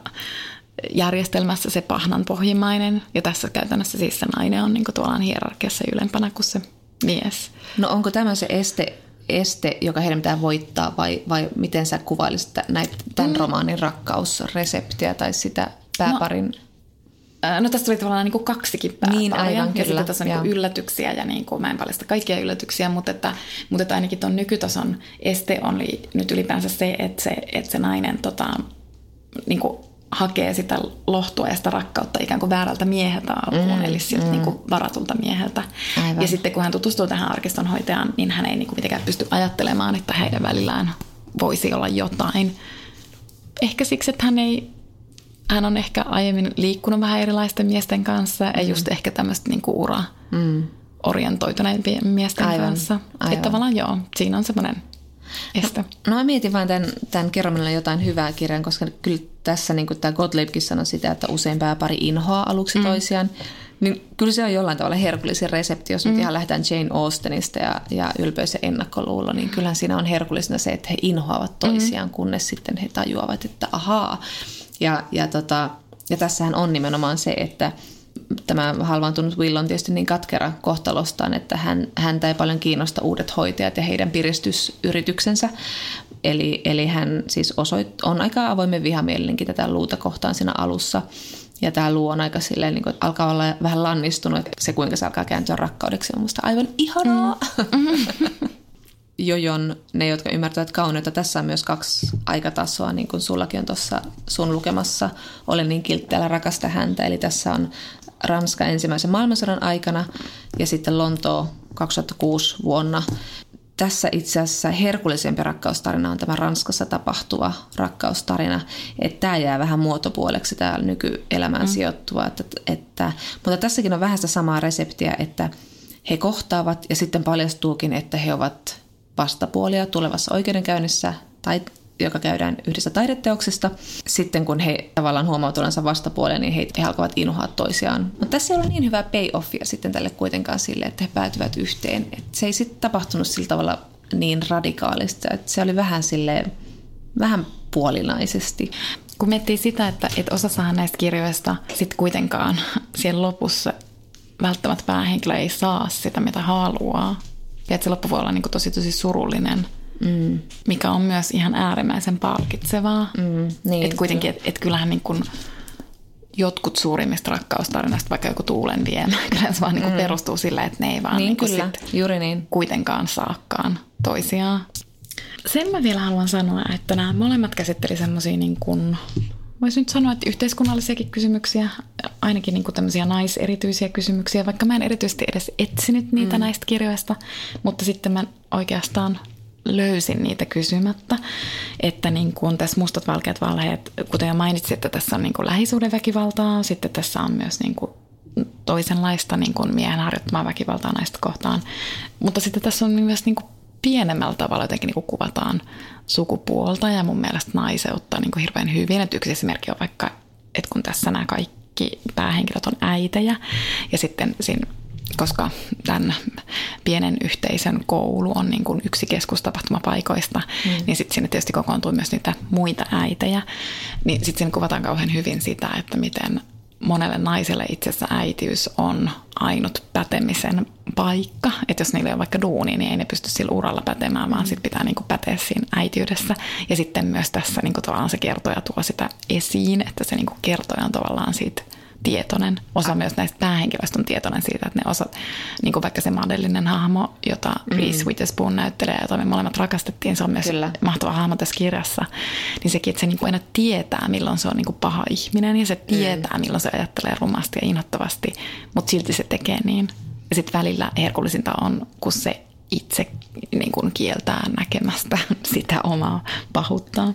S3: järjestelmässä se pahnanpohjimmainen. Ja tässä käytännössä siis se nainen on niin kuin tuolla hierarkiassa ylempänä kuin se mies.
S2: No onko tämä se este, este, joka heidän pitää voittaa vai, vai miten sä kuvailisit näitä, tämän mm. romaanin rakkausreseptiä tai sitä pääparin? No.
S3: No tästä tuli tavallaan niin kuin kaksikin pääparia.
S2: Niin, aivan,
S3: ja
S2: kyllä.
S3: tässä on niin kuin yllätyksiä ja niin kuin, mä en paljasta kaikkia yllätyksiä, mutta, että, mutta että ainakin tuon nykytason este on nyt ylipäänsä se, että se, että se nainen tota, niin kuin hakee sitä lohtua ja sitä rakkautta ikään kuin väärältä mieheltä alkuun, mm, eli siltä mm. niin kuin varatulta mieheltä. Aivan. Ja sitten kun hän tutustuu tähän arkistonhoitajaan, niin hän ei niin kuin mitenkään pysty ajattelemaan, että heidän välillään voisi olla jotain. Ehkä siksi, että hän ei hän on ehkä aiemmin liikkunut vähän erilaisten miesten kanssa ja just ehkä tämmöistä niinku ura mm. miesten aivan, kanssa. Aivan. Että tavallaan joo, siinä on semmoinen este.
S2: No, no mä mietin vain tämän, tämän kerromilla jotain hyvää kirjan, koska kyllä tässä niin kuin tämä Gottliebkin sanoi sitä, että usein pääpari inhoaa aluksi mm. toisiaan. Niin kyllä se on jollain tavalla herkullisin resepti, jos mm. nyt ihan lähdetään Jane Austenista ja, ja ylpeys ja ennakkoluulo, niin kyllähän siinä on herkullisena se, että he inhoavat toisiaan, mm. kunnes sitten he tajuavat, että ahaa, ja, ja, tota, ja tässähän on nimenomaan se, että tämä halvaantunut Will on tietysti niin katkera kohtalostaan, että hän, häntä ei paljon kiinnosta uudet hoitajat ja heidän piristysyrityksensä. Eli, eli hän siis osoit, on aika avoimen vihamielinenkin tätä luuta kohtaan siinä alussa. Ja tämä luu on aika silleen, niin kuin, että alkaa olla vähän lannistunut, että se kuinka se alkaa kääntyä rakkaudeksi on musta aivan ihanaa. Mm. Jojon, ne jotka ymmärtävät kauneutta, tässä on myös kaksi aikatasoa, niin kuin sullakin on tuossa sun lukemassa. Olen niin kiltteellä rakasta häntä, eli tässä on Ranska ensimmäisen maailmansodan aikana ja sitten Lontoo 2006 vuonna. Tässä itse asiassa herkullisempi rakkaustarina on tämä Ranskassa tapahtuva rakkaustarina. Että tämä jää vähän muotopuoleksi täällä nykyelämään mm. sijoittuva. Että, että, mutta tässäkin on vähän sitä samaa reseptiä, että he kohtaavat ja sitten paljastuukin, että he ovat vastapuolia tulevassa oikeudenkäynnissä tai joka käydään yhdessä taideteoksesta. Sitten kun he tavallaan huomaavat vastapuolia, niin he, he alkavat inhoa toisiaan. Mutta tässä ei ole niin hyvää payoffia sitten tälle kuitenkaan sille, että he päätyvät yhteen. Et se ei sitten tapahtunut sillä tavalla niin radikaalista, että se oli vähän sille vähän puolinaisesti.
S3: Kun miettii sitä, että, että osassahan näistä kirjoista sitten kuitenkaan siellä lopussa välttämättä päähenkilö ei saa sitä, mitä haluaa. Ja että se loppu voi olla niin tosi tosi surullinen – mm. mikä on myös ihan äärimmäisen palkitsevaa. Mm, niin, että kuitenkin, että et kyllähän niin kuin jotkut suurimmista rakkaustarinoista, vaikka joku tuulen viemä, kyllä se vaan niin mm. perustuu sille, että ne ei vaan
S2: niin,
S3: niin
S2: kyllä. Sit Juuri niin.
S3: kuitenkaan saakkaan toisiaan. Sen mä vielä haluan sanoa, että nämä molemmat käsitteli semmoisia niin kuin voisi nyt sanoa, että yhteiskunnallisiakin kysymyksiä, ainakin niin kuin tämmöisiä naiserityisiä kysymyksiä, vaikka mä en erityisesti edes etsinyt niitä mm. näistä kirjoista, mutta sitten mä oikeastaan löysin niitä kysymättä, että niin kuin tässä mustat valkeat valheet, kuten jo mainitsin, että tässä on niin kuin lähisuhdeväkivaltaa, sitten tässä on myös niin kuin toisenlaista niin kuin miehen harjoittamaa väkivaltaa naista kohtaan, mutta sitten tässä on myös niin kuin pienemmällä tavalla jotenkin niin kuin kuvataan sukupuolta ja mun mielestä naiseutta niin hirveän hyvin. Että yksi esimerkki on vaikka, että kun tässä nämä kaikki päähenkilöt on äitejä ja sitten siinä koska tämän pienen yhteisön koulu on niin kuin yksi keskustapahtumapaikoista, mm. niin sitten sinne tietysti kokoontuu myös niitä muita äitejä. Niin sitten siinä kuvataan kauhean hyvin sitä, että miten monelle naiselle itse asiassa äitiys on ainut pätemisen paikka. Että jos niillä on vaikka duuni, niin ei ne pysty sillä uralla pätemään, vaan mm. sitten pitää niinku päteä siinä äityydessä. Ja sitten myös tässä niinku tavallaan se kertoja tuo sitä esiin, että se niinku kertoja on tavallaan siitä tietoinen. Osa myös näistä päähenkilöistä on tietoinen siitä, että ne osat, niin kuin vaikka se madellinen hahmo, jota mm. Reese Witherspoon näyttelee, jota me molemmat rakastettiin, se on myös Kyllä. mahtava hahmo tässä kirjassa, niin sekin, että se niin kuin aina tietää, milloin se on niin kuin paha ihminen ja se mm. tietää, mm. milloin se ajattelee rumasti ja inhottavasti, mutta silti se tekee niin. Ja sitten välillä herkullisinta on, kun se itse niin kuin kieltää näkemästä sitä omaa pahuuttaan.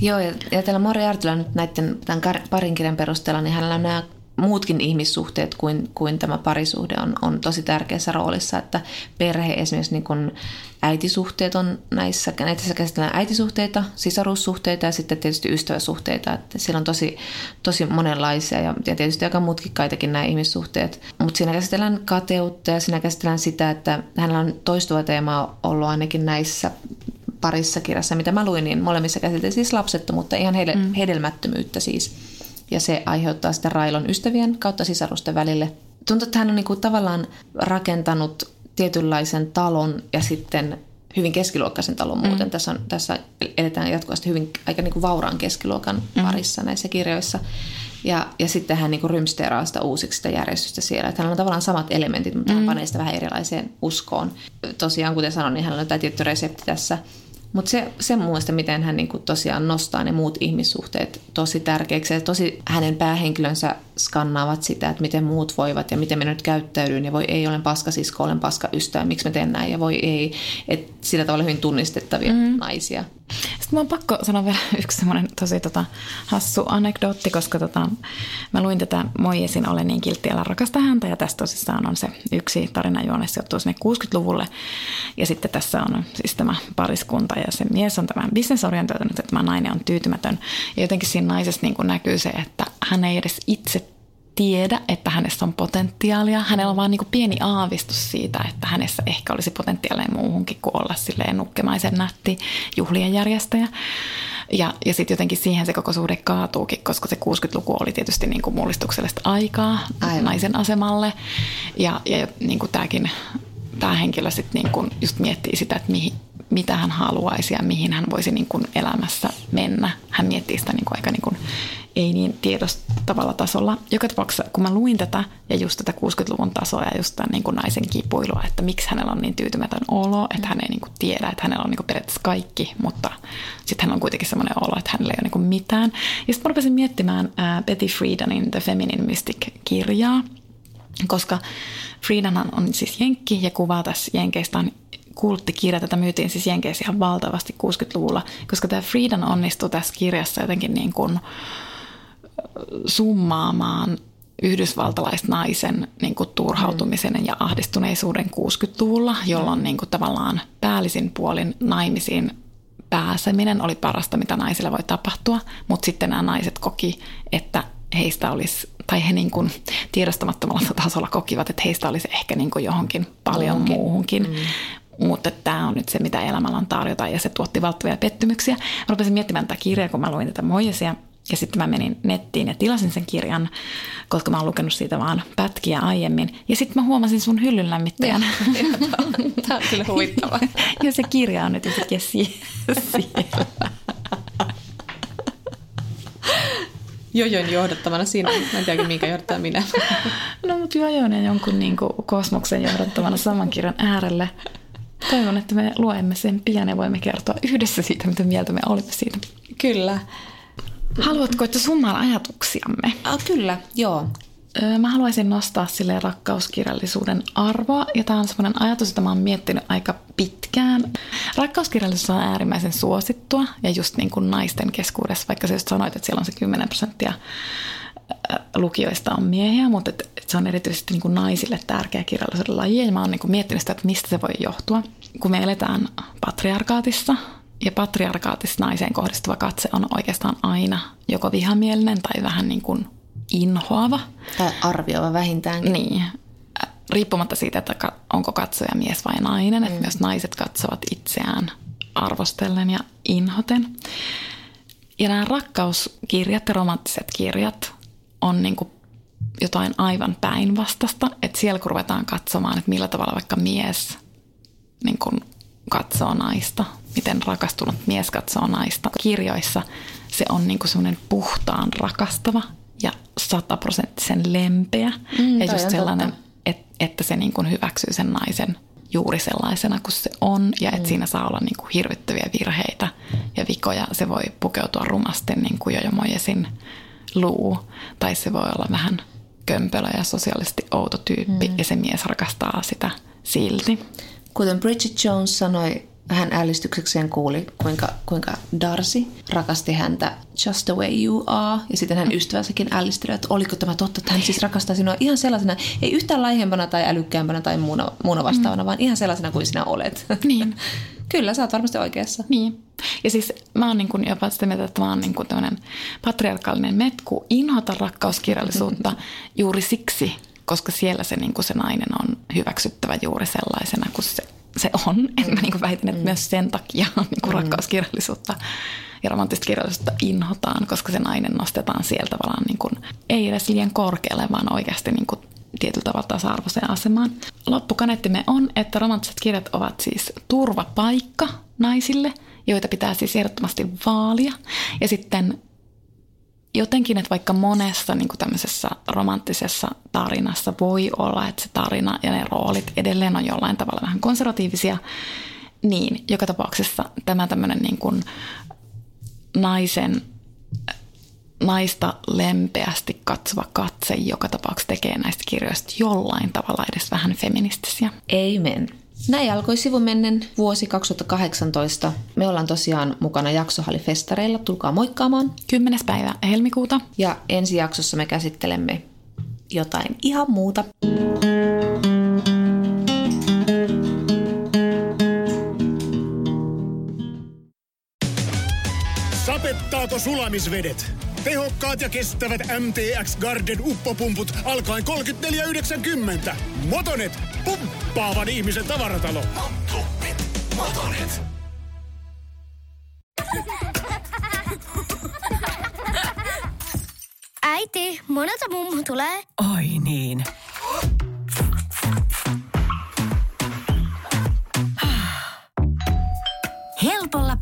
S2: Joo, ja, ja tällä Artila nyt näiden tämän parin kirjan perusteella, niin hänellä nämä muutkin ihmissuhteet kuin, kuin tämä parisuhde on, on tosi tärkeässä roolissa, että perhe esimerkiksi niin kuin äitisuhteet on näissä, näissä käsitellään äitisuhteita, sisaruussuhteita ja sitten tietysti ystäväsuhteita, että siellä on tosi, tosi monenlaisia ja, ja tietysti aika mutkikkaitakin nämä ihmissuhteet, mutta siinä käsitellään kateutta ja siinä käsitellään sitä, että hänellä on toistuva teema ollut ainakin näissä parissa kirjassa, mitä mä luin, niin molemmissa käsiteltiin siis lapsettomuutta, ihan heille, mm. hedelmättömyyttä siis. Ja se aiheuttaa sitä railon ystävien kautta sisarusten välille. Tuntuu, että hän on niin kuin tavallaan rakentanut tietynlaisen talon ja sitten hyvin keskiluokkaisen talon mm. muuten. Tässä, on, tässä eletään jatkuvasti hyvin aika niin kuin vauraan keskiluokan mm. parissa näissä kirjoissa. Ja, ja sitten hän niin kuin rymsteeraa sitä uusiksi sitä järjestystä siellä. Että hänellä on tavallaan samat elementit, mutta mm. hän panee sitä vähän erilaiseen uskoon. Tosiaan, kuten sanoin, niin hänellä on tämä tietty resepti tässä – mutta se, se mun mielestä, miten hän niinku tosiaan nostaa ne muut ihmissuhteet tosi tärkeiksi ja tosi hänen päähenkilönsä skannaavat sitä, että miten muut voivat ja miten minä nyt käyttäydyn ja voi ei, olen sisko, olen paska ystävä, miksi mä teen näin ja voi ei. Et sillä tavalla hyvin tunnistettavia mm. naisia.
S3: Sitten mä on pakko sanoa vielä yksi semmoinen tosi tota, hassu anekdootti, koska tota, mä luin tätä Moisin Olen niin kiltti, älä rakasta häntä ja tässä tosissaan on se yksi tarinajuone sijoittuu sinne 60-luvulle ja sitten tässä on siis tämä pariskunta ja se mies on tämä bisnesorientoitunut, että tämä nainen on tyytymätön ja jotenkin siinä naisessa niin kuin näkyy se, että hän ei edes itse tiedä, että hänessä on potentiaalia. Hänellä on vaan niin pieni aavistus siitä, että hänessä ehkä olisi potentiaalia muuhunkin kuin olla silleen nukkemaisen nätti juhlien järjestäjä. Ja, ja sitten jotenkin siihen se koko suhde kaatuukin, koska se 60-luku oli tietysti niin kuin mullistuksellista aikaa Aivan. naisen asemalle. Ja, ja niin kuin tämäkin päähenkilö sitten niin kuin just miettii sitä, että mihin, mitä hän haluaisi ja mihin hän voisi niin kuin elämässä mennä. Hän miettii sitä niin kuin aika niin kuin ei niin tiedostavalla tasolla. Joka tapauksessa, kun mä luin tätä ja just tätä 60-luvun tasoa ja just tämän niin kuin naisen kipuilua, että miksi hänellä on niin tyytymätön olo, että hän ei niin kuin tiedä, että hänellä on niin kuin periaatteessa kaikki, mutta sitten hän on kuitenkin semmoinen olo, että hänellä ei ole niin kuin mitään. Ja sitten mä rupesin miettimään äh, Betty Friedanin The Feminine Mystic-kirjaa, koska Friedanhan on siis jenkki ja kuvaa tässä Jenkeistä on kulttikirja. Tätä myytiin siis Jenkeissä ihan valtavasti 60-luvulla, koska tämä Friedan onnistui tässä kirjassa jotenkin niin kuin summaamaan yhdysvaltalaisnaisen niin kuin turhautumisen ja ahdistuneisuuden 60-luvulla, jolloin niin kuin tavallaan päällisin puolin naimisiin pääseminen oli parasta, mitä naisille voi tapahtua, mutta sitten nämä naiset koki, että heistä olisi, tai he niin kuin tiedostamattomalla tasolla kokivat, että heistä olisi ehkä niin kuin johonkin paljon Muuhunkin. muuhunkin. Mm. Mutta tämä on nyt se, mitä elämällä on tarjota, ja se tuotti valtavia pettymyksiä. Mä rupesin miettimään tätä kirjaa, kun mä luin tätä Moisesia, ja sitten mä menin nettiin ja tilasin sen kirjan, koska mä oon lukenut siitä vaan pätkiä aiemmin. Ja sitten mä huomasin sun hyllyn lämmittäjän.
S2: Tämä on kyllä huvittava.
S3: ja se kirja on nyt yhtäkkiä siellä.
S2: Jojon johdattamana siinä. Mä en tiedä, minkä johdattaa minä.
S3: no mutta Jojon ja jonkun niin kuin, kosmoksen johdattamana saman kirjan äärelle. Toivon, että me luemme sen pian ja voimme kertoa yhdessä siitä, mitä mieltä me olimme siitä.
S2: Kyllä.
S3: Haluatko, että summaan ajatuksiamme?
S2: Ah, kyllä, joo.
S3: Mä haluaisin nostaa sille rakkauskirjallisuuden arvoa, ja tämä on sellainen ajatus, jota mä oon miettinyt aika pitkään. Rakkauskirjallisuus on äärimmäisen suosittua, ja just niin kuin naisten keskuudessa, vaikka sä just sanoit, että siellä on se 10 prosenttia lukijoista on miehiä, mutta et, et se on erityisesti niin kuin naisille tärkeä kirjallisuuden laji, ja mä oon niin kuin miettinyt sitä, että mistä se voi johtua. Kun me eletään patriarkaatissa, ja patriarkaatissa naiseen kohdistuva katse on oikeastaan aina joko vihamielinen tai vähän niin kuin inhoava.
S2: Tai arvioiva vähintäänkin.
S3: Niin. Riippumatta siitä, että onko katsoja mies vai nainen, mm. että myös naiset katsovat itseään arvostellen ja inhoten. Ja nämä rakkauskirjat ja romanttiset kirjat on niin kuin jotain aivan päinvastasta, että siellä kun ruvetaan katsomaan, että millä tavalla vaikka mies niin kuin katsoo naista, miten rakastunut mies katsoo naista. Kirjoissa se on niin kuin semmoinen puhtaan rakastava ja sataprosenttisen lempeä. Mm, ja just sellainen, että, että se niin kuin hyväksyy sen naisen juuri sellaisena kuin se on ja että mm. siinä saa olla niin kuin hirvittäviä virheitä ja vikoja. Se voi pukeutua rumasti niin kuin Jojo Mojesin luu tai se voi olla vähän kömpelö ja sosiaalisesti outo tyyppi mm. ja se mies rakastaa sitä silti.
S2: Kuten Bridget Jones sanoi, hän ällistyksekseen kuuli, kuinka, kuinka Darcy rakasti häntä just the way you are. Ja sitten hän ystävänsäkin ällisteli, että oliko tämä totta, että hän siis rakastaa sinua ihan sellaisena, ei yhtään laihempana tai älykkäämpänä tai muuna, muuna vastaavana, mm. vaan ihan sellaisena kuin sinä olet.
S3: Niin.
S2: Kyllä, sä oot varmasti oikeassa.
S3: Niin. Ja siis mä oon niin kuin jopa sitä mieltä, että mä oon niin kuin tämmöinen patriarkaalinen metku inhota rakkauskirjallisuutta juuri siksi, koska siellä se, niin kuin se nainen on hyväksyttävä juuri sellaisena kuin se, se on. Mm. Et mä niin kuin väitän, että mm. myös sen takia niin kuin mm. rakkauskirjallisuutta ja romanttista kirjallisuutta inhotaan, koska se nainen nostetaan sieltä tavallaan niin kuin, ei edes liian korkealle, vaan oikeasti niin kuin tietyllä tavalla tasa-arvoiseen asemaan. Loppukaneettimme on, että romanttiset kirjat ovat siis turvapaikka naisille, joita pitää siis ehdottomasti vaalia. Ja sitten jotenkin, että vaikka monessa niin kuin tämmöisessä romanttisessa tarinassa voi olla, että se tarina ja ne roolit edelleen on jollain tavalla vähän konservatiivisia, niin joka tapauksessa tämä tämmöinen niin kuin naisen, naista lempeästi katsova katse joka tapauksessa tekee näistä kirjoista jollain tavalla edes vähän feministisiä.
S2: Amen. Näin alkoi sivumennen vuosi 2018. Me ollaan tosiaan mukana jaksohallifestareilla. Tulkaa moikkaamaan.
S3: 10. päivä helmikuuta.
S2: Ja ensi jaksossa me käsittelemme jotain ihan muuta.
S5: Sapettaako sulamisvedet? Tehokkaat ja kestävät MTX Garden uppopumput alkaen 34,90. Motonet, pumppaavan ihmisen tavaratalo. Motonet.
S6: Äiti, monelta mummu tulee?
S7: Oi niin.